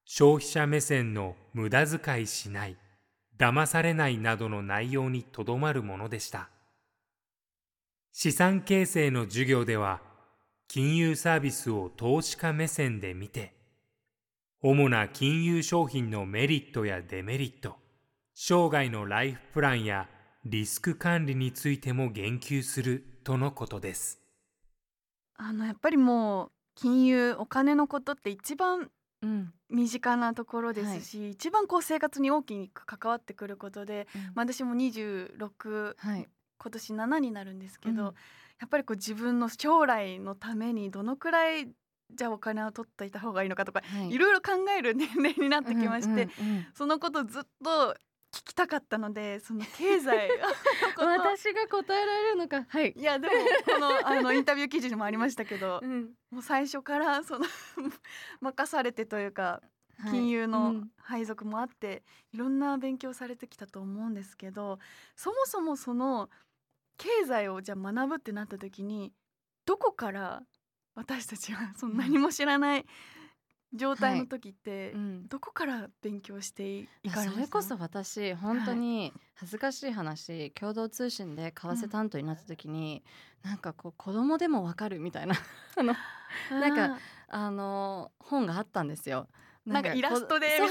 消費者目線の無駄遣いしない、騙されないなどの内容にとどまるものでした。資産形成の授業では、金融サービスを投資家目線で見て、主な金融商品のメリットやデメリット、生涯のライフプランやリスク管理についても言及するとのことです。あのやっぱりもう金融お金のことって一番うん。身近なところですし、一番こう生活に大きく関わってくることで、まあ、私も26はい。今年7になるんですけど、うん。やっぱりこう自分の将来のためにどのくらいじゃあお金を取っていた方がいいのかとか、はい。いろいろ考える年齢になってきまして、うんうんうん。そのことずっと聞きたかったのでその経済のこと私が答えられるのか。はい。いやでもこのあの インタビュー記事にもありましたけどうん。もう最初からその 任されてというかはい。金融うのん。配属もあって、いろんな勉強されてきたと思うんですけどそもそもその経済をじゃあ学ぶってなった時にどこから私たちはその何も知らない状態の時って、うん。どこから勉強していかれそれこそ私本当に恥ずかしい話、共同通信で為替担当になった時に、なんかこう子供でもわかるみたいな あのなんかあの本があったんですよ。なんかイラストでいやー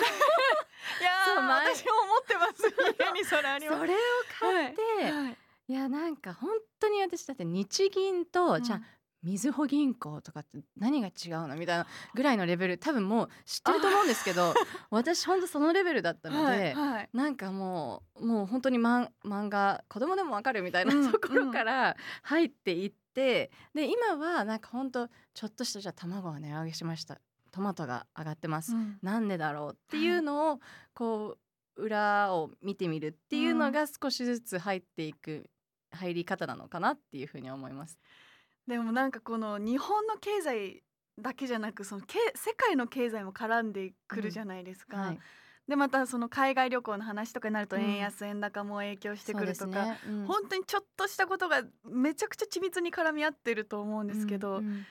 そう前私も持ってます。家にそれあります。それを買って、はい。はい。いやなんか本当に私だって日銀と、じゃあみずほ銀行とかって何が違うのみたいなぐらいのレベル。多分もう知ってると思うんですけど私本当そのレベルだったので、はいはい。なんかもうもう本当に漫漫画子供でもわかるみたいな、うんところから入っていってで今はなんか本当ちょっとしたじゃあ卵が値上げしました。トマトが上がってます、うん。なんでだろうっていうのをこう裏を見てみるっていうのが少しずつ入っていく入り方なのかなっていうふうに思います。でもなんかこの日本の経済だけじゃなくそのけ世界の経済も絡んでくるじゃないですか。はい、でまたその海外旅行の話とかになるとうん。円安、円高も影響してくるとか、ね。うん。本当にちょっとしたことがめちゃくちゃ緻密に絡み合ってると思うんですけど、うんうん。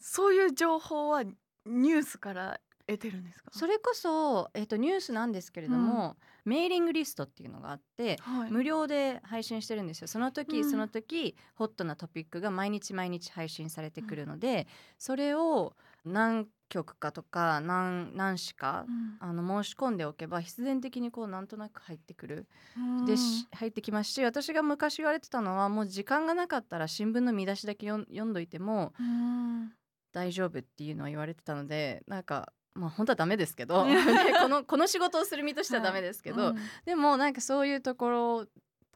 そういう情報はニュースから得てるんですか？それこそ、えっとニュースなんですけれども、メーリングリストっていうのがあってはい、無料で配信してるんですよ。その時、うん。その時ホットなトピックが毎日毎日配信されてくるので、それを何曲かとか何何詞かうん。あの申し込んでおけば必然的にこうなんとなく入ってくる。うん。でし入ってきますし私が昔言われてたのはもう時間がなかったら新聞の見出しだけ読ん読んどいてもうん。大丈夫っていうのは言われてたのでなんかまあ本当はダメですけどねこのこの仕事をする身としてはダメですけど、うん。でもなんかそういうところ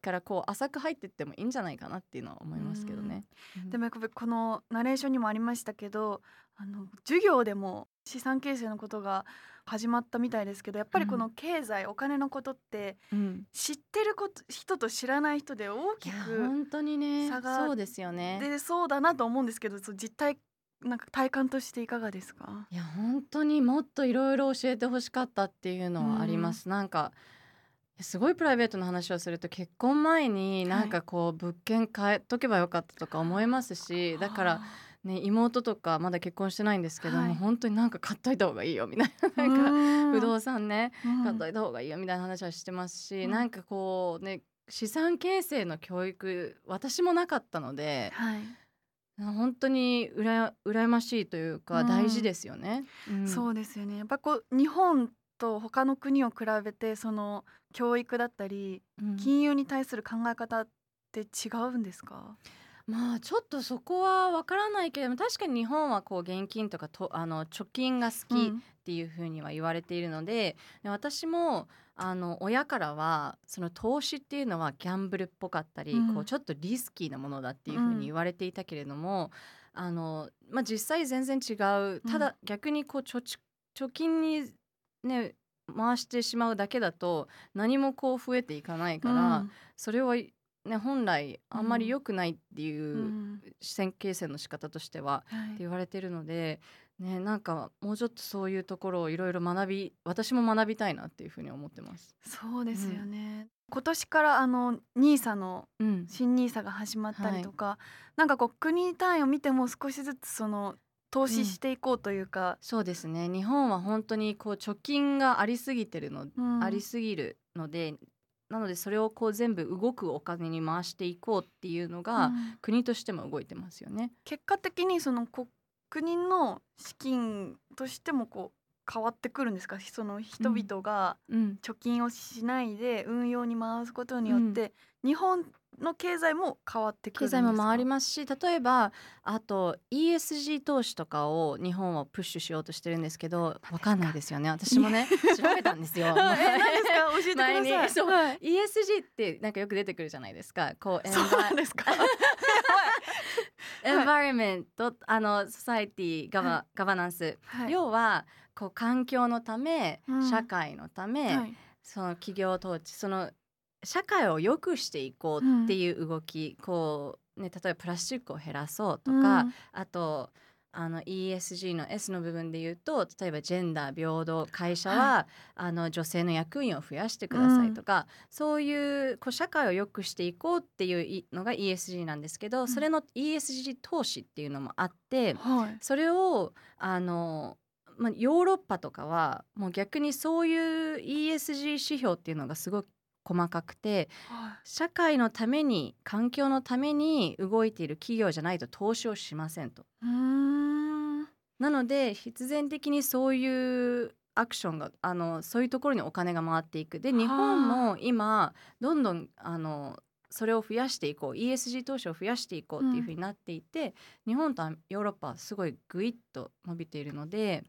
からこう浅く入ってってもいいんじゃないかなっていうのは思いますけどね。でもやっぱりこのナレーションにもありましたけどあの授業でも資産形成のことが始まったみたいですけどやっぱりこの経済、お金のことってうん、知ってること人と知らない人で大きく本当にね。差がそうですよね。出そうだなと思うんですけどそう実態なんか体感としていかがですか？いや本当にもっといろいろ教えてほしかったっていうのはあります。なんかすごいプライベートな話をすると結婚前になんかこう物件買えとけばよかったとか思いますしだからね妹とかまだ結婚してないんですけども、はい。本当になんか買っといた方がいいよみたいななんかん。不動産ねうん。買っといた方がいいよみたいな話はしてますし、うん。なんかこうね資産形成の教育私もなかったのではい本当にうら羨ましいというかうん。大事ですよね。うん。そうですよね。やっぱこう日本と他の国を比べてその教育だったりうん。金融に対する考え方って違うんですか、まあちょっとそこはわからないけれども確かに日本はこう現金とかとあの貯金が好きっていうふうには言われているので、で私もあの親からはその投資っていうのはギャンブルっぽかったり、うん。こうちょっとリスキーなものだっていうふうに言われていたけれども、あのまあ、実際全然違う。ただ逆にこう貯蓄貯金にね回してしまうだけだと何もこう増えていかないから、うん。それをね本来あんまり良くないっていううん。視線形成の仕方としてははい。って言われてるので、ね、なんかもうちょっとそういうところをいろいろ学び私も学びたいなっていうふうに思ってます。そうですよね、今年からあのニーサのうん、新ニーサが始まったりとか、なんかこう国単位を見ても少しずつその投資していこうというか、そうですね。日本は本当にこう貯金がありすぎてるの、うん。ありすぎるのでなのでそれをこう全部動くお金に回していこうっていうのが、うん。国としても動いてますよね。結果的にそのこ国の資金としてもこう変わってくるんですか？その人々がうん、貯金をしないで運用に回すことによって、日本の経済も変わってくるんですか？経済も回りますし例えばあと ESG 投資とかを日本はプッシュしようとしてるんですけどわかんないですよね。私もね 調べたんですよ。え何ですか？教えてください。ESG ってなんかよく出てくるじゃないですか。こうそうバなんですか？エンバイメントあのソサイティガバ、はガバナンス、はい。要はこう環境のため、うん。社会のため、はい。その企業統治その社会を良くしていこうっていう動き、こうね例えばプラスチックを減らそうとか、うん。あとあの ESG の S の部分で言うと例えばジェンダー平等会社は、はあの女性の役員を増やしてくださいとか、そういうこう社会を良くしていこうっていういのが ESG なんですけど、ん。それの ESG 投資っていうのもあってはい。それをあの、まあ、ヨーロッパとかはもう逆にそういう ESG 指標っていうのがすごく細かくて社会のために環境のために動いている企業じゃないと投資をしませんと。なので必然的にそういうアクションがあのそういうところにお金が回っていく。ではあ。日本も今どんどんあのそれを増やしていこう。ESG 投資を増やしていこうっていうふうになっていて、日本とヨーロッパはすごいグイッと伸びているので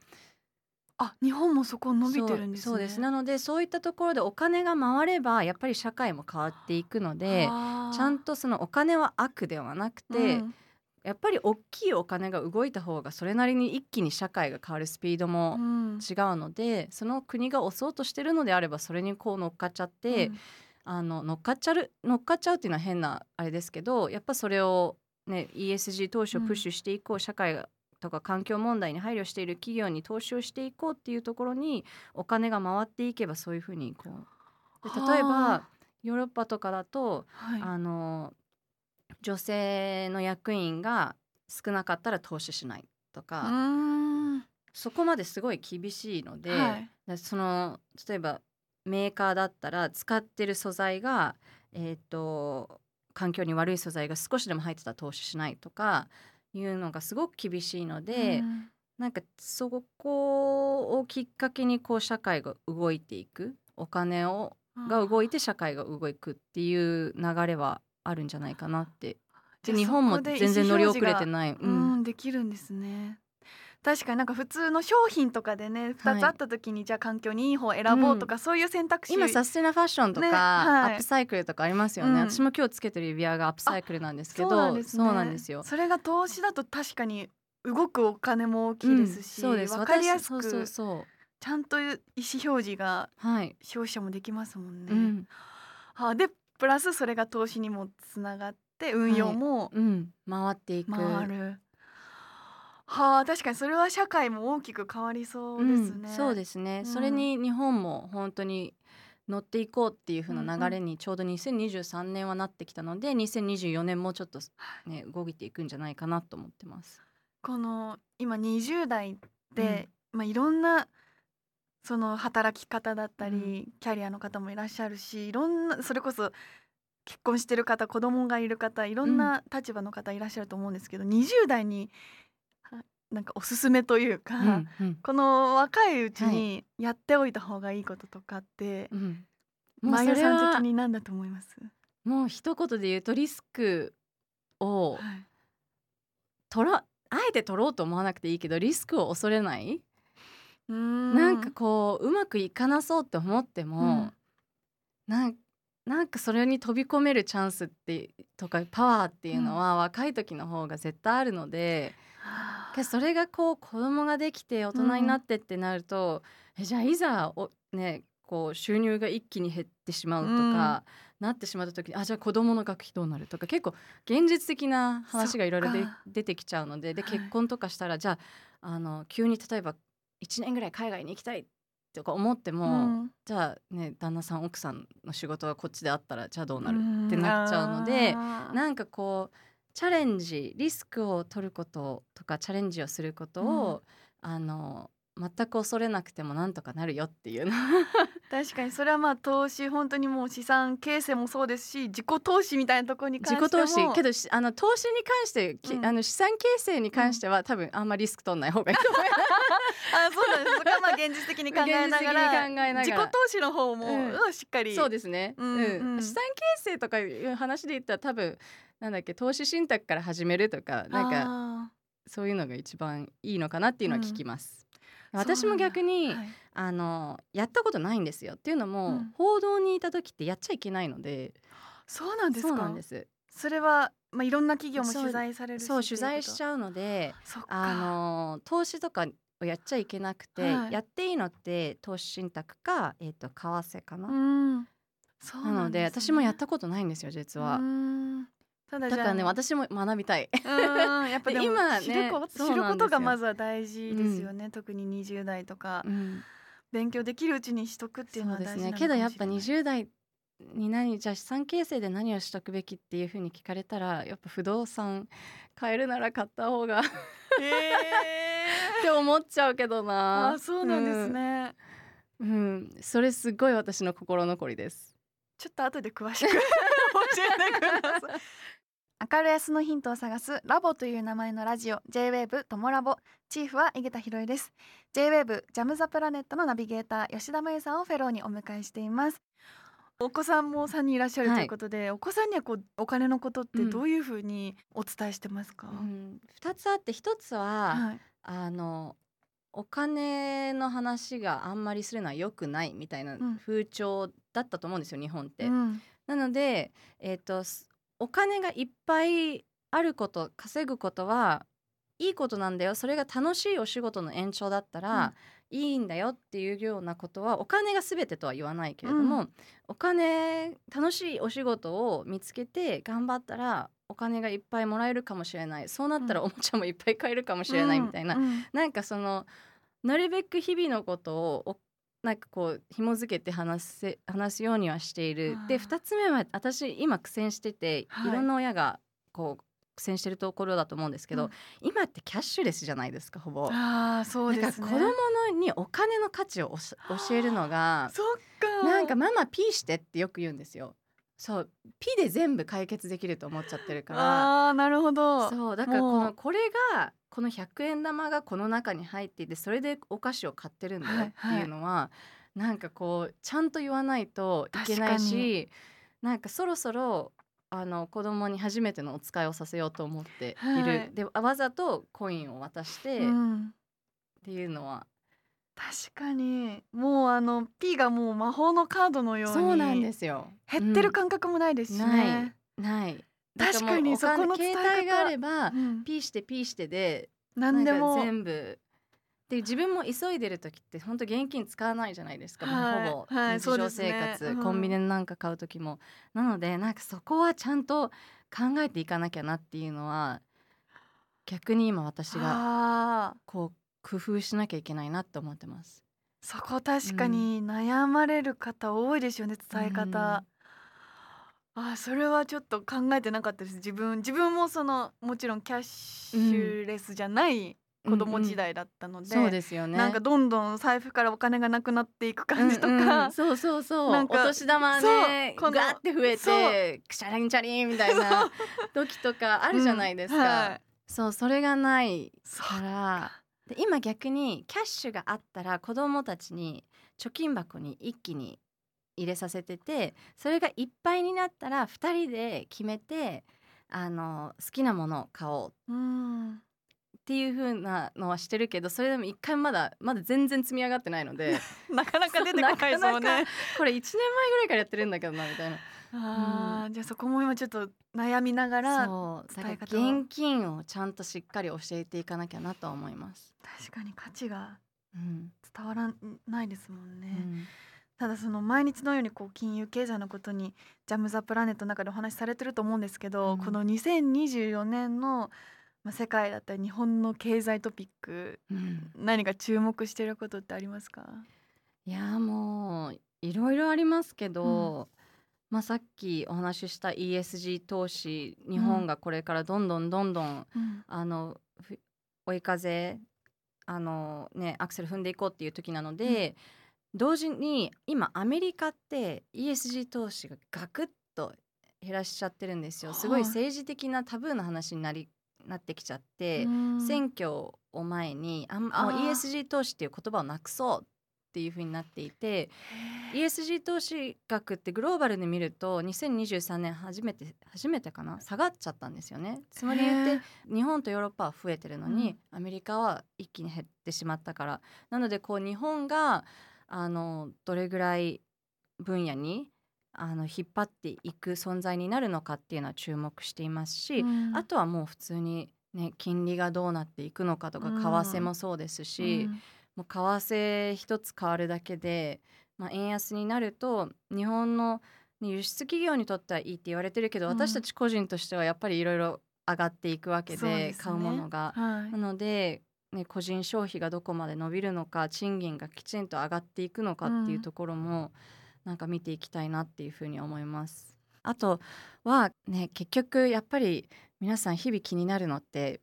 あ日本もそこ伸びてるんですね。そうです。なのでそういったところでお金が回ればやっぱり社会も変わっていくのでちゃんとそのお金は悪ではなくて、うん。やっぱり大きいお金が動いた方がそれなりに一気に社会が変わるスピードもうん。違うので、その国が押そうとしてるのであればそれにこう乗っかっちゃって、うん。あの乗っかっちゃう乗っかっちゃうっていうのは変なあれですけどやっぱそれを、ね、ESG 投資をプッシュしていこう、社会がとか環境問題に配慮している企業に投資をしていこうっていうところにお金が回っていけばそういうふうにこう。で例えはばあ。ヨーロッパとかだとはい。あの女性の役員が少なかったら投資しないとうか、そこまですごい厳しいので、はい。でその例えばメーカーだったら使ってる素材が、えー、と環境に悪い素材が少しでも入ってたら投資しないとかいうのがすごく厳しいので、うんなんかそこをきっかけにこう社会が動いていくお金をが動いて社会が動くっていう流れはあるんじゃないかなって。で日本も全然乗り遅れてない。ううんん、できるんですね。確かになんか普通の商品とかでね2つあった時にじゃあ環境にいい方を選ぼうとか、そういう選択肢。今サステナファッションとか、ねはい。アップサイクルとかありますよね、うん。私も今日つけてる指輪がアップサイクルなんですけどそうなんですよ。それが投資だと確かに動くお金も大きいですし、うんそうです。分かりやすく私そうそうそう。ちゃんと意思表示がはい、消費者もできますもんね。うん。はでプラスそれが投資にもつながって運用もうん、回っていく。回る。はあ確かにそれは社会も大きく変わりそうですね。うん、そうですね、うん。それに日本も本当に乗っていこうっていう風な流れにちょうど2023年はなってきたので、2024年もちょっとね動いていくんじゃないかなと思ってます。この今20代で、まあ、いろんなその働き方だったり、キャリアの方もいらっしゃるしいろんなそれこそ結婚してる方子供がいる方いろんな立場の方いらっしゃると思うんですけど、20代にはなんかおすすめというか、うんうん。この若いうちにやっておいた方がいいこととかって、うん、もうマイオさんそれは的に何だと思います、もう一言で言うとリスクをはい。取らあえて取ろうと思わなくていいけどリスクを恐れない、うーん。なんかこううまくいかなそうって思っても、なんなんかそれに飛び込めるチャンスってとかパワーっていうのは若い時の方が絶対あるので、それがこう子供ができて大人になってってなると、えじゃあいざおねこう収入が一気に減ってしまうとか、なってしまった時にあじゃあ子供の学費どうなるとか結構現実的な話がいろいろ出てきちゃうのでではい。結婚とかしたら、じゃああの急に例えば1年ぐらい海外に行きたいとか思っても、うん。じゃあね旦那さん奥さんの仕事がこっちであったらじゃあどうなるうん。ってなっちゃうのであー。なんかこうチャレンジリスクを取ることとかチャレンジをすることを、あの全く恐れなくてもなんとかなるよっていう。の確かにそれはまあ投資本当にもう資産形成もそうですし自己投資みたいなところに関自しても。己投資けどしあの投資に関して、きうん。あの資産形成に関しては、多分あんまリスク取んない方がいいと思います。あそうなんです。そこはまあ現実的に考えながら自己投資の方も、うん。うんしっかり。そうですね、ううんん。うん。資産形成とかいう話で言ったら多分なんだっけ投資信託から始めるとかなんかかそういうのが一番いいのかなっていうのは聞きます。私もそうなんだ。逆に、はい。あのやったことないんですよっていうのも、うん。報道にいた時ってやっちゃいけないので。そうなんですか？そうなんです。それはまあいろんな企業も取材されるしそう取材しちゃゃうのであの投資とかをやっちゃいけなくて、はい。やっていいのって投資信託か、えー、と為替かな、うん。そうなので私もやったことないんですよ実は、うんただだからね私も学びたい。うんやっぱでも今ね知ることがまずは大事ですよね、特に20代とか、うん。勉強できるうちにしとくっていうのは大事なのかねけどやっぱもしれない20代に何じゃあ資産形成で何をしとくべきっていうふうに聞かれたらやっぱ不動産買えるなら買った方が っへて思っちゃうけどーな。あそうなんですね、うん、うん。それすごい私の心残りです。ちょっと後で詳しく 教えてください明るやすのヒントを探すラボという名前のラジオ J-WAVE ともラボ。チーフは井桁弘恵です。J-WAVE ジャムザプラネットのナビゲーター吉田真由さんをフェローにお迎えしています。お子さんも3人いらっしゃるはいとい。うことで、お子さんにはこうお金のことってどういうふうにお伝えしてますか、うん、2つあって1つは、はい。あのお金の話があんまりするのは良くないみたいなうん。風潮だったと思うんですよ日本って。うん。なので、えー、とすお金がいっぱいあること稼ぐことはいいことなんだよ。それが楽しいお仕事の延長だったら、いいんだよっていうようなことはお金が全てとは言わないけれども、うお金楽しいお仕事を見つけて頑張ったらお金がいっぱいもらえるかもしれない。そうなったらうん。おもちゃもいっぱい買えるかもしれないみたいな、うん。うん。なんかそのなるべく日々のことをおなんかこう紐付けて話せ話すようにはしている。で2つ目は私今苦戦してて、はい。い、ろんな親がこう苦戦してるところだと思うんですけど、うん。今ってキャッシュレスじゃないですかほぼ。ああそうだですね。子供のにお金の価値を教えるのがそっか。なんかママピーしてってよく言うんですよ。そうピで全部解決できると思っちゃってるから。あなるほど。そうだからこのこれがこの100円玉がこの中に入っていてそれでお菓子を買ってるんだよっていうのは、なんかこうちゃんと言わないといけないしなんかそろそろあの子供に初めてのお使いをさせようと思っている、はい。でわざとコインを渡して、っうん。ていうのは確かに。もうあの P がもう魔法のカードのようにそうなんですよ。減ってる感覚もないですしね、うんない。確かにそこの携帯があれば、うん。ピーしてピーしてで何でも。全部。で自分も急いでる時って本当現金使わないじゃないですか、はいほぼ。はい日常そうですね。生活、うん。コンビニでなんか買う時も。なのでなんかそこはちゃんと考えていかなきゃなっていうのは逆に今私がこう工夫しなきゃいけないなって思ってます。そこ確かに悩まれる方多いですよね伝え方、あーそれはちょっと考えてなかったです。自分自分もそのもちろんキャッシュレスじゃない子供時代だったので、そうですよね。なんかどんどん財布からお金がなくなっていく感じとか、うんうん。そうそうそう。なんかお年玉ねガーって増えてクシャリンチャリンみたいな時とかあるじゃないですか、うんはい。そうそれがないからで今逆にキャッシュがあったら子どもたちに貯金箱に一気に入れさせててそれがいっぱいになったら2人で決めてあの好きなものを買おう。うん。っていう風なのはしてるけどそれでも一回まだまだ全然積み上がってないので。なかなか出てこないですもんね。なかなこれ1年前ぐらいからやってるんだけどなみたいな。あーじゃあそこも今ちょっと悩みながら伝え方を。現金をちゃんとしっかり教えていかなきゃなとは思います。確かに価値がうん。伝わらないですもんね、うん。ただその毎日のようにこう金融経済のことにジャム・ザ・プラネットの中でお話しされてると思うんですけど、うん。この2024年の、まあ、世界だったり日本の経済トピックうん。何か注目してることってありますか？いやもういろいろありますけど、まあ、さっきお話しした ESG 投資日本がこれからどんどんどんどん、うん。あのふ追い風あの、ね、アクセル踏んでいこうっていう時なので、同時に今アメリカって ESG 投資がガクッと減らしちゃってるんですよ。すごいはい。政治的なタブーな話になりなってきちゃって、うん。選挙を前にあ ESG 投資っていう言葉をなくそうっていう風になっていて ESG 投資額ってグローバルで見ると2023年初めて初めてかな下がっちゃったんですよね。つまり言って日本とヨーロッパは増えてるのに、アメリカは一気に減ってしまったから。なのでこう日本があのどれぐらい分野にあの引っ張っていく存在になるのかっていうのは注目していますし、うん。あとはもう普通に、ね、金利がどうなっていくのかとかうん。為替もそうですし、うんもう為替一つ変わるだけで、まあ、円安になると日本の、ね、輸出企業にとってはいいって言われてるけど、うん私たち個人としてはやっぱりいろいろ上がっていくわけでね買うものが。はいなので、ね、個人消費がどこまで伸びるのか賃金がきちんと上がっていくのかっていうところも、なんか見ていきたいなっていうふうに思います。あとはね結局やっぱり皆さん日々気になるのって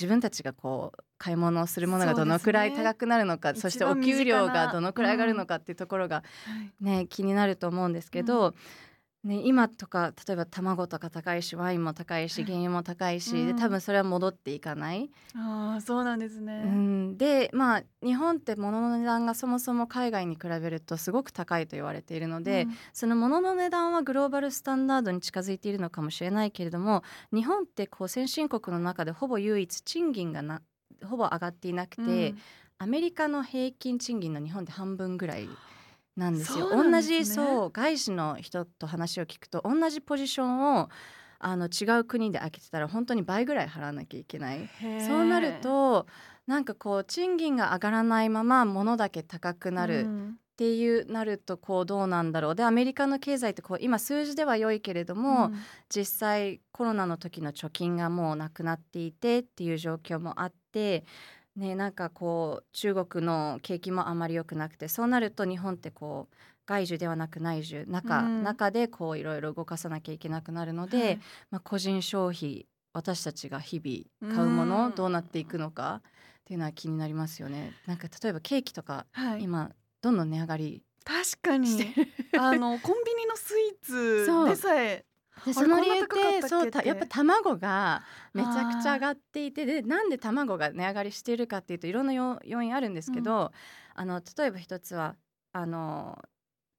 自分たちがこう買い物をするものがどのくらい高くなるのかそ,、してお給料がどのくらい上がるのかっていうところがはい。ね、気になると思うんですけど、ね、今とか例えば卵とか高いしワインも高いしはい。原油も高いし、うん。で多分それは戻っていかない。ああそうなんですうね。ん、でまあ日本って物の値段がそもそも海外に比べるとすごく高いと言われているので、うん。その物の値段はグローバルスタンダードに近づいているのかもしれないけれども日本ってこう先進国の中でほぼ唯一賃金がなほぼ上がっていなくて、アメリカの平均賃金の日本で半分ぐらいなんですよ。すね。じそう外資の人と話を聞くと同じポジションをあの違う国で空けてたら本当に倍ぐらい払わなきゃいけない。そうなるとなんかこう賃金が上がらないまま物だけ高くなるうん。っていうなるとこうどうなんだろう。でアメリカの経済ってこう今数字では良いけれども、うん。実際コロナの時の貯金がもうなくなっていてっていう状況もあって、ね、なんかこう中国の景気もあまり良くなくてそうなると日本ってこう外需ではなく内需中,、うん。中でこういろいろ動かさなきゃいけなくなるので、はい。まあ、個人消費私たちが日々買うもの、うん。どうなっていくのかっていうのは気になりますよね。なんか例えばケーキとか、はい、今どんどん値上がり確かに。あのコンビニのスイーツでさえであその理由って。そうやっぱ卵がめちゃくちゃ上がっていてでなんで卵が値上がりしているかっていうといろんな要要因あるんですけど、あの例えば一つはあの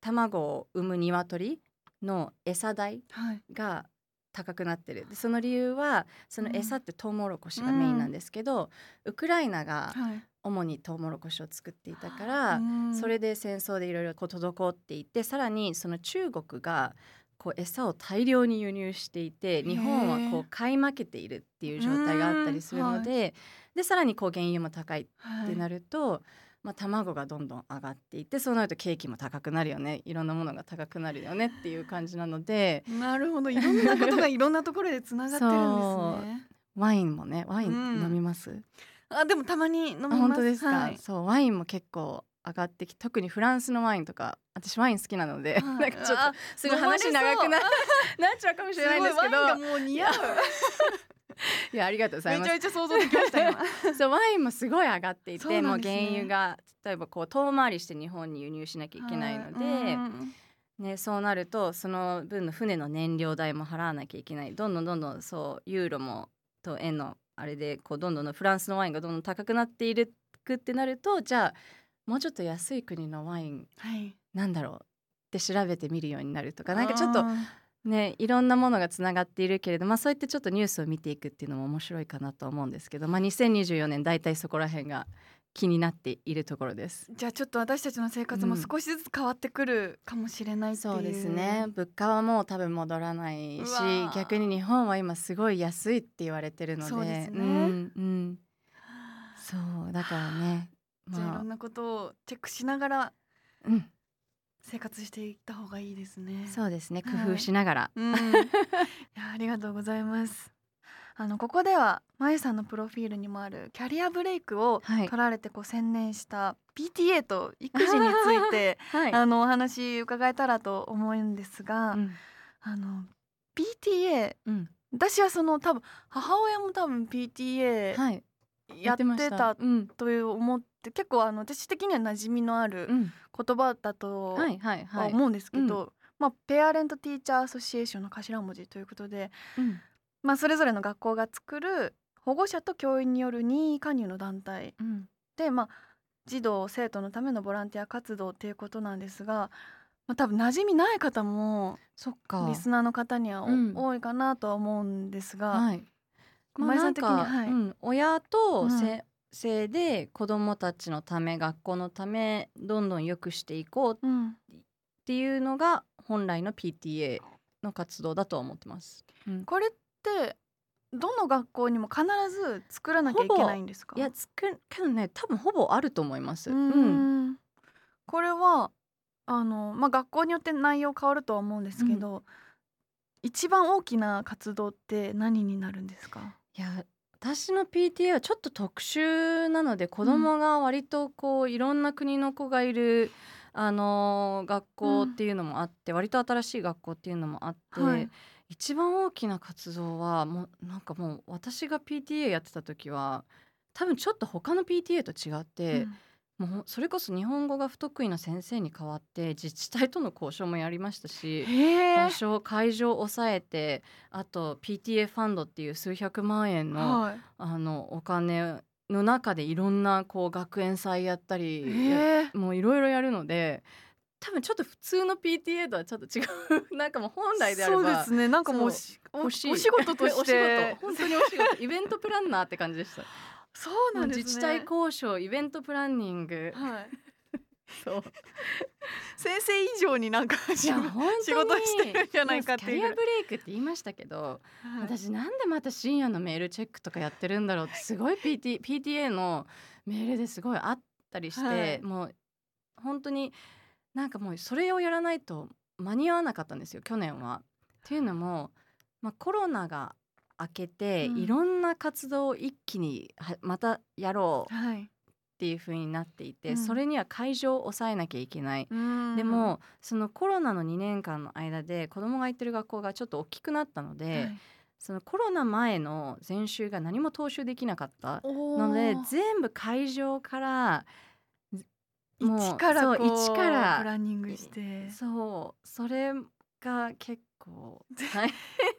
卵を産む鶏の餌代はい。が高くなってる。でその理由はその餌ってトウモロコシがメインなんですけど、ウクライナがはい。主にトウモロコシを作っていたから、うん。それで戦争でいろいろ滞っていてさらにその中国がこう餌を大量に輸入していて日本はこう買い負けているっていう状態があったりするので,、でさらにこう原油も高いってなるると、まあ、卵がどんどん上がっていってそうなるとケーキも高くなるよね。いろんなものが高くなるよねっていう感じなので。なるほど。いろんなことが いろんなところでつながってるんですね。ワインもね。ワインうん飲みます、あでもたまに飲みます。あ本当ですか、はい。そう。ワインも結構上がってき特にフランスのワインとか私ワイン好きなので、はい。なんかちょっとあすごい話長くな なっちゃうかもしれないんですけど。ごいワインがもう似合う。いやありがとうございます。めちゃめちゃ想像できました今。そうワインもすごい上がっていてもう原油が例えばこう遠回りして日本に輸入しなきゃいけないので、うんね、そうなるとその分の船の燃料代も払わなきゃいけない。どんどんどんどんそうユーロもと円のあれでこうどんどんフランスのワインがどんどん高くなっているくってなるとじゃあもうちょっと安い国のワインはい。なんだろうって調べてみるようになるとかなんかちょっとねいろんなものがつながっているけれど、まあ、そうやってちょっとニュースを見ていくっていうのも面白いかなと思うんですけど、まあ、2024年大体そこら辺が気になっているところです。じゃあちょっと私たちの生活もうん。少しずつ変わってくるかもしれないう。そうですね。物価はもう多分戻らないし逆に日本は今すごい安いって言われてるので。そうですね。んうん、そうだからねじゃあいまあ。ろんなことをチェックしながらうん。生活していった方がいいですね。そうですね。工はい。夫しながら、うん、いやありがとうございます。あのここではまゆさんのプロフィールにもあるキャリアブレイクをはい。取られてこう専念した PTA と育児について はい。あのお話伺えたらと思うんですが、うん。あの PTA うん。私はその多分母親も多分 PTA はい。やってたうん。という思って結構あの私的には馴染みのあるうん。言葉だとは思うんですけど、まあ、ペアレント・ティーチャー・アソシエーションの頭文字ということで、うん。まあ、それぞれの学校が作る保護者と教員による任意加入の団体うん。で、まあ、児童生徒のためのボランティア活動っていうことなんですが、まあ、多分馴染みない方もそっか。リスナーの方にはお、うん。多いかなとは思うんですが、はい。まあまゆなんか、さん的にはい。うん、親とうん。せ、生で子どもたちのため学校のためどんどん良くしていこうっうん、ていうのが本来の PTA の活動だとは思ってます。うん。これってどの学校にも必ず作らなきゃいけないんですか？いやつくけどね多分ほぼあると思います。ううん。んこれはあの、まあ、学校によって内容変わるとは思うんですけど、一番大きな活動って何になるんですか？いや私の PTA はちょっと特殊なので子供が割とこういろんな国の子がいる、あのー学校っていうのもあって、割と新しい学校っていうのもあって、はい。一番大きな活動はもうなんかもう私が PTA やってた時は多分ちょっと他の PTA と違って、もうそれこそ日本語が不得意な先生に代わって自治体との交渉もやりましたし。場所会場を抑えてあと PTA ファンドっていう数百万円の,、はい。あのお金の中でいろんなこう学園祭やったりもういろいろやるので多分ちょっと普通の PTA とはちょっと違う。なんかもう本来であればそうですね。なんかもうお仕事としお仕て事。本当にお仕事。イベントプランナーって感じでしたそうなんですね。自治体交渉イベントプランニング。はい。そう。先生以上になんか仕事してるんじゃないかっていう。キャリアブレイクって言いましたけどはい。私なんでまた深夜のメールチェックとかやってるんだろうってすごい PT PTA のメールですごいあったりして、はい。もう本当になんかもうそれをやらないと間に合わなかったんですよ去年は。っていうのも、まあ、コロナが明けて、うん。いろんな活動を一気にはまたやろうっはい。ていう風になっていて、うん。それには会場を抑えなきゃいけない。うん。でもそのコロナの2年間の間で子供が行ってる学校がちょっと大きくなったので、はい。そのコロナ前の前週が何も踏襲できなかったので全部会場からもう一からこう一からプランニングして。そうそれが結構大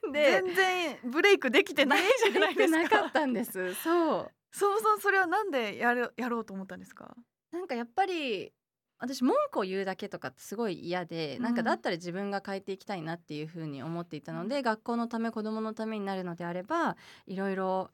変で全然ブレイクできてないじゃないですか。なかったんです。そう。そもそもそれはなんでやるやろうと思ったんですか？なんかやっぱり私文句を言うだけとかってすごい嫌で、なんかだったら自分が変えていきたいなっていうふうに思っていたので、学校のため子どものためになるのであればいろいろ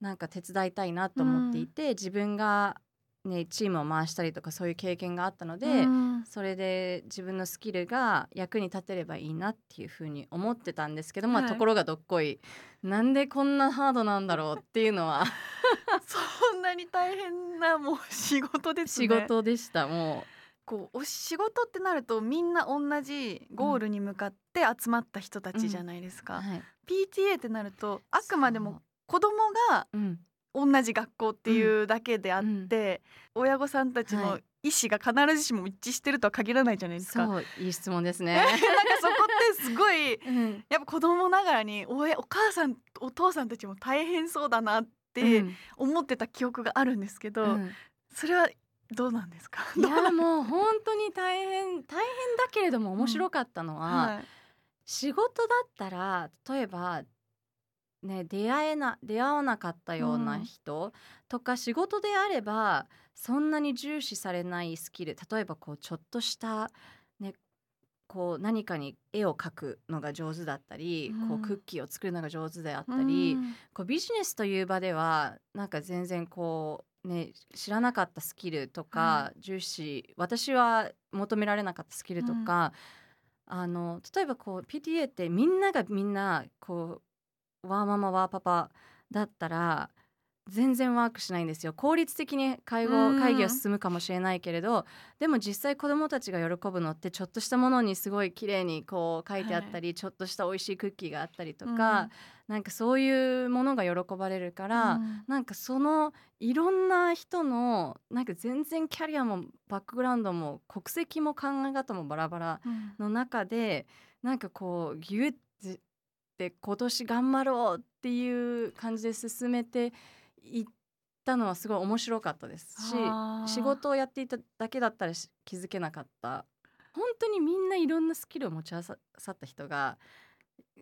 なんか手伝いたいなと思っていて、自分が、ね、チームを回したりとかそういう経験があったので、うん。それで自分のスキルが役に立てればいいなっていうふうに思ってたんですけど、まあはいところがどっこいなんでこんなハードなんだろうっていうのは そんなに大変なもう仕事ですね。仕事でしたもこうお仕事ってなるとみんな同じゴールに向かって集まった人たちじゃないですう。か、はい。PTA ってなるとあくまでも子供が同じ学校っていうだけであって、親御さんたちのはい。意思が必ずしも一致してるとは限らないじゃないですか。そういい質問ですね。なんかそこってすごいうん。やっぱ子供ながらにおえお母さんお父さんたちも大変そうだなっうてん。思ってた記憶があるんですけど、うん。それはどうなんですか？いやもう本当に大変大変だけれども面白かったのは、はい。仕事だったら例えばね出会えな出会わなかったような人とか、仕事であればそんなに重視されないスキル例えばこうちょっとしたねこう何かに絵を描くのが上手だったり、こううんクッキーを作るのが上手であったり、うん。こうビジネスという場ではなんか全然こうね知らなかったスキルとか、は重視私は求められなかったスキルとか、あの例えばこう PTA ってみんながみんなこうワーママワーパパだったら全然ワークしないんですよ。効率的に会合うん。会議は進むかもしれないけれどでも実際子どもたちが喜ぶのってちょっとしたものにすごい綺麗にこう書いてあったり、ちょっとした美味しいクッキーがあったりとか、なんかそういうものが喜ばれるから、うん。なんかそのいろんな人のなんか全然キャリアもバックグラウンドも国籍も考え方もバラバラうん。の中でなんかこうギュッて今年頑張ろうっていう感じで進めていったのはすごい面白かったですし仕事をやっていただけだったらし気づけなかった。本当にみんないろんなスキルを持ち合わさった人が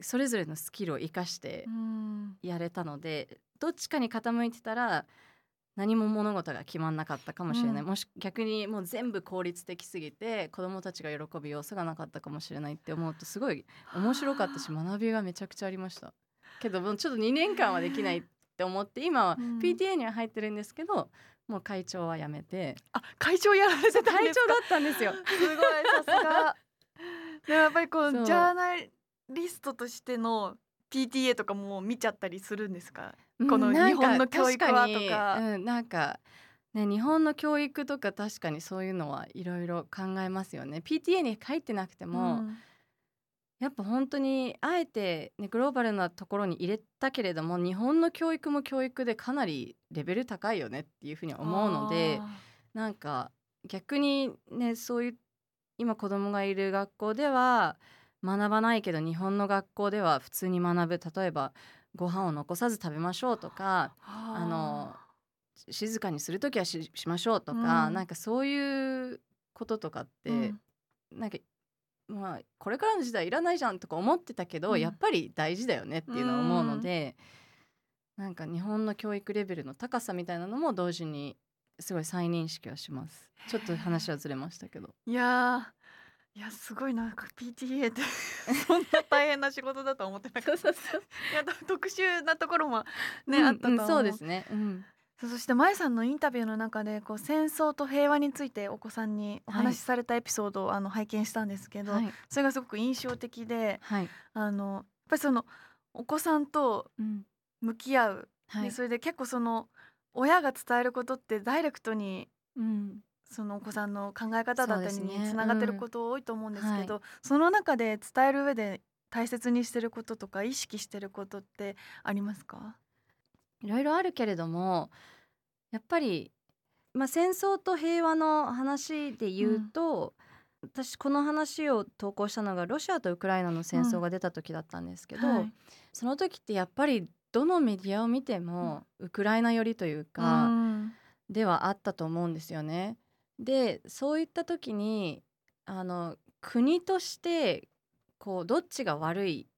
それぞれのスキルを生かしてうん。やれたのでどっちかに傾いてたら何も物事が決まんなかったかもしれない、うん。もし逆にもう全部効率的すぎて子どもたちが喜ぶ要素がなかったかもしれないって思うとすごい面白かったし学びがめちゃくちゃありました。けどもうちょっと2年間はできないって思って今はうん。PTA には入ってるんですけどもう会長は辞めて。あ会長やられてた会長だったんですよ。すごいさすが。でもやっぱりこう。ジャーナリストとしての PTA とかも見ちゃったりするんですか？このうんなん日本の教育はとか。うん、なんかね日本の教育とか確かにそういうのはいろいろ考えますよね。PTA に入ってなくても、うんやっぱ本当にあえて、ね、グローバルなところに入れたけれども日本の教育も教育でかなりレベル高いよねっていうふうに思うのでなんか逆にねそういう今子供がいる学校では学ばないけど日本の学校では普通に学ぶ。例えばご飯を残さず食べましょうとかああ。の静かにする時はししましょうとか、うん。なんかそういうこととかって、うん。なんかまあこれからの時代いらないじゃんとか思ってたけど、うん。やっぱり大事だよねっていうのは思うので、なんか日本の教育レベルの高さみたいなのも同時にすごい再認識はします。ちょっと話はずれましたけど。いやーいやすごいなんか PTA ってそんな大変な仕事だとは思ってなかった いや特殊なところもね、うんあったとは思ううんそうですね。うん。そして舞さんのインタビューの中でこう戦争と平和についてお子さんにお話しされたエピソードをあの拝見したんですけど、はいそれがすごく印象的ではい。あのやっぱりそのお子さんとうん向き合う、はい。でそれで結構その親が伝えることってダイレクトにうん。そのお子さんの考え方だったりにつながってること多いと思うんですけど、その中で伝える上で大切にしてることとか意識してることってありますか？いろいろあるけれどもやっぱり、まあ、戦争と平和の話で言うと、私この話を投稿したのがロシアとウクライナの戦争が出た時だったんですけど、はい。その時ってやっぱりどのメディアを見てもウクライナ寄りというか、うん。ではあったと思うんですよね。でそういった時にあの国としてこうどっちが悪い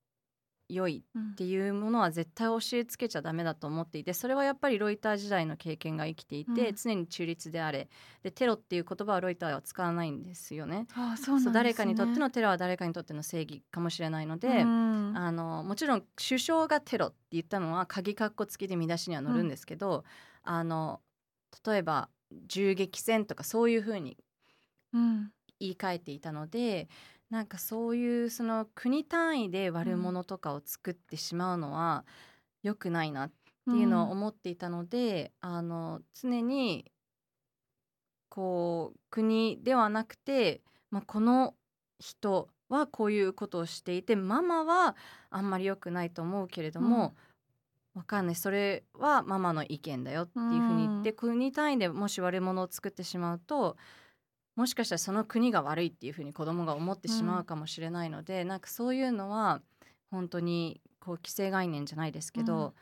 良いうん。っていうものは絶対教えつけちゃダメだと思っていてそれはやっぱりロイター時代の経験が生きていて、うん。常に中立であれ。でテロっていう言葉はロイターは使わないんですよね。ああそうね。誰かにとってのテロは誰かにとっての正義かもしれないので、うん。あのもちろん首相がテロって言ったのは鍵括弧付きで見出しには載るんですけど、あの例えば銃撃戦とかそういうふうにうん。言い換えていたのでなんかそういうその国単位で悪者とかを作ってしまうのは良くないなっていうのを思っていたので、あの常にこう国ではなくて、まあ、この人はこういうことをしていてママはあんまり良くないと思うけれども、わかんない。それはママの意見だよっていうふうに言って、国単位でもし悪者を作ってしまうともしかしたらその国が悪いっていうふうに子供が思ってしまうかもしれないので、なんかそういうのは本当にこう既成概念じゃないですけど、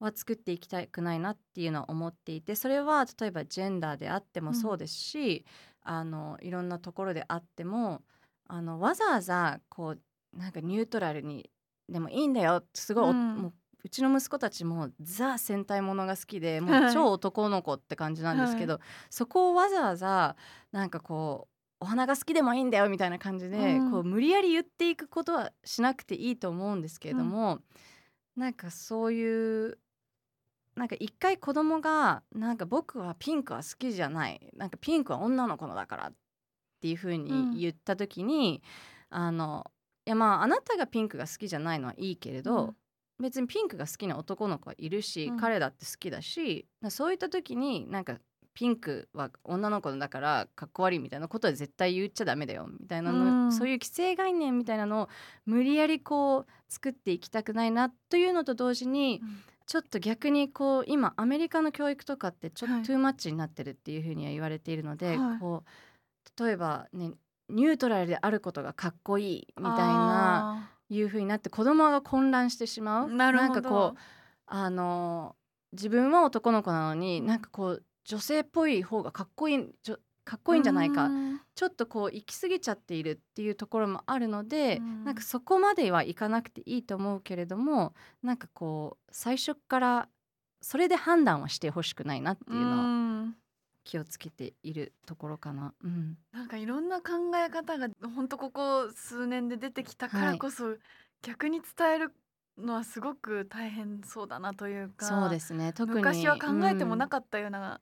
は作っていきたくないなっていうのは思っていてそれは例えばジェンダーであってもそうですし、あのいろんなところであってもあのわざわざこうなんかニュートラルにでもいいんだよすごいお、うん。もううちの息子たちもザ戦隊ものが好きでもう超男の子って感じなんですけど、そこをわざわざなんかこうお花が好きでもいいんだよみたいな感じで、うん。こう無理やり言っていくことはしなくていいと思うんですけれども、なんかそういうなんか一回子供がなんか僕はピンクは好きじゃないなんかピンクは女の子のだからっていう風うん。に言った時に、あのいやまああなたがピンクが好きじゃないのはいいけれど、別にピンクが好きな男の子はいるし、うん。彼だって好きだしなそういった時になんかピンクは女の子だからかっこ悪いみたいなことは絶対言っちゃダメだよみたいなの、うん。そういう既成概念みたいなのを無理やりこう作っていきたくないなというのと同時に、ちょっと逆にこう今アメリカの教育とかってちょっはい。とトゥーマッチになってるっていうふうには言われているので、はい。こう例えばねニュートラルであることがかっこいいみたいないうふうになって子供が混乱してしまう。なるほど。んかこうあの自分は男の子なのになんかこう女性っぽい方がかっこいいかっこいいんじゃないか。うん。ちょっとこう行き過ぎちゃっているっていうところもあるので、うん。なんかそこまではいかなくていいと思うけれどもなんかこう最初からそれで判断はしてほしくないなっていうのはん気をつけているところかな。うん、なんかいろんな考え方が本当ここ数年で出てきたからこそ、逆に伝えるのはすごく大変そうだなというかそうですね。特に昔は考えてもなうん。かったような、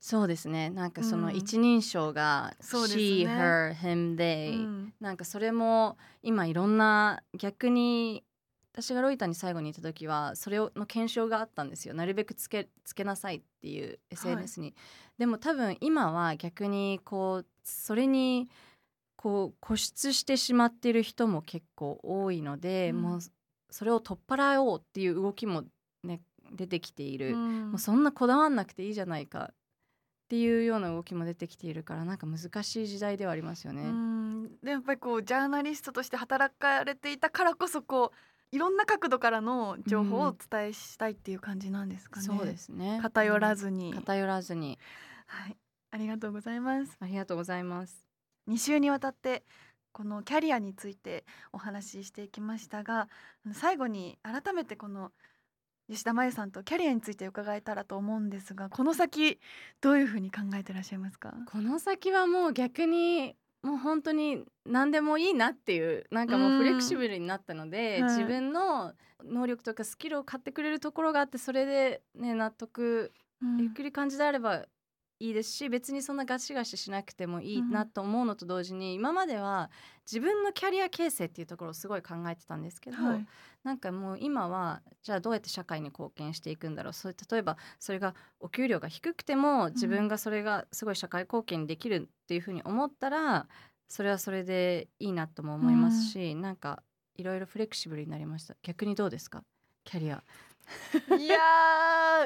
そうですね。なんかそのうん。一人称が「そうですね。she」「her」「him」「they」うん。なんかそれも今いろんな逆に私がロイターに最後に行った時はそれをの検証があったんですよ。なるべくつけつけなさいっていう SNS に、でも多分今は逆にこうそれにこう固執してしまっている人も結構多いので、うん。もうそれを取っ払おうっていう動きもね出てきている、うん。もうそんなこだわんなくていいじゃないかっていうような動きも出てきているからなんか難しい時代ではありますよね。うん。でやっぱりこうジャーナリストとして働かれていたからこそこういろんな角度からの情報をお伝えしたいっていう感じなんですかね。そうですね。偏らずに、偏らずに。はい、ありがとうございます。ありがとうございます。2週にわたってこのキャリアについてお話ししていきましたが最後に改めてこの吉田麻由さんとキャリアについて伺えたらと思うんですがこの先どういうふうに考えてらっしゃいますか？この先はもう逆にもう本当に何でもいいなっていうなんかもうフレキシブルになったので、はい。自分の能力とかスキルを買ってくれるところがあってそれでね納得ゆっくり感じであればいいですし別にそんなガシガシしなくてもいいなと思うのと同時に、今までは自分のキャリア形成っていうところをすごい考えてたんですけど、はい。なんかもう今はじゃあどうやって社会に貢献していくんだろう。そう例えばそれがお給料が低くても自分がそれがすごい社会貢献にできるっていうふうに思ったらそれはそれでいいなとも思いますし、なんかいろいろフレキシブルになりました。逆にどうですか？キャリア いや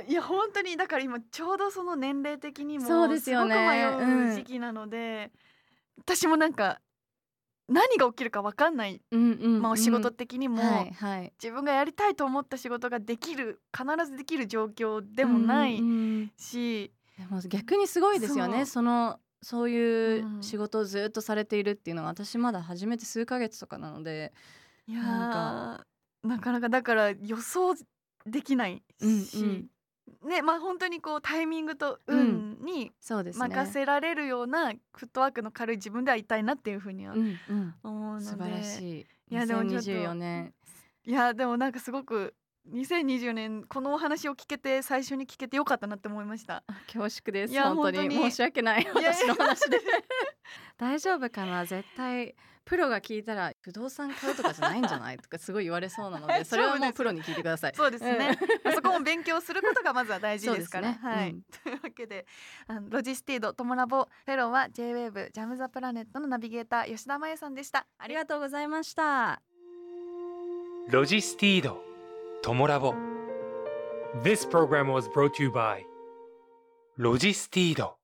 ーいや本当にだから今ちょうどその年齢的にもそうですよね。ごく迷うんう時期なので、私もなんか何が起きるか分かんない、うんうん、まあ、お仕事的にも、はいはい。自分がやりたいと思った仕事ができる必ずできる状況でもないうんうん逆にすごいですよね。そそのそういううん。仕事をずっとされているっていうのが私まだ始めて数ヶ月とかなのでいやなかなかだから予想できないし、うんねまあ本当にこうタイミングと運に任せられるようなフットワークの軽い自分ではいたいなっていうふうにはうんうん。思うので、素晴らしい。いやでもちょっと2024年。いやでもなんかすごく2020年このお話を聞けて最初に聞けてよかったなって思いました。あ恐縮です。本当に。本当に。申し訳ない。私の話で。大丈夫かな？絶対プロが聞いたら不動産買うとかじゃないんじゃない？とかすごい言われそうなので それはもうプロに聞いてください。そうですね、そこも勉強することがまずは大事ですから。ね。はい、うん。というわけであのロジスティードトモラボフェローは J-WAVE JAM THE PLANET のナビゲーター吉田まゆさんでした。ありがとうございました。ロジスティードトモラボ This program was brought to you by ロジスティード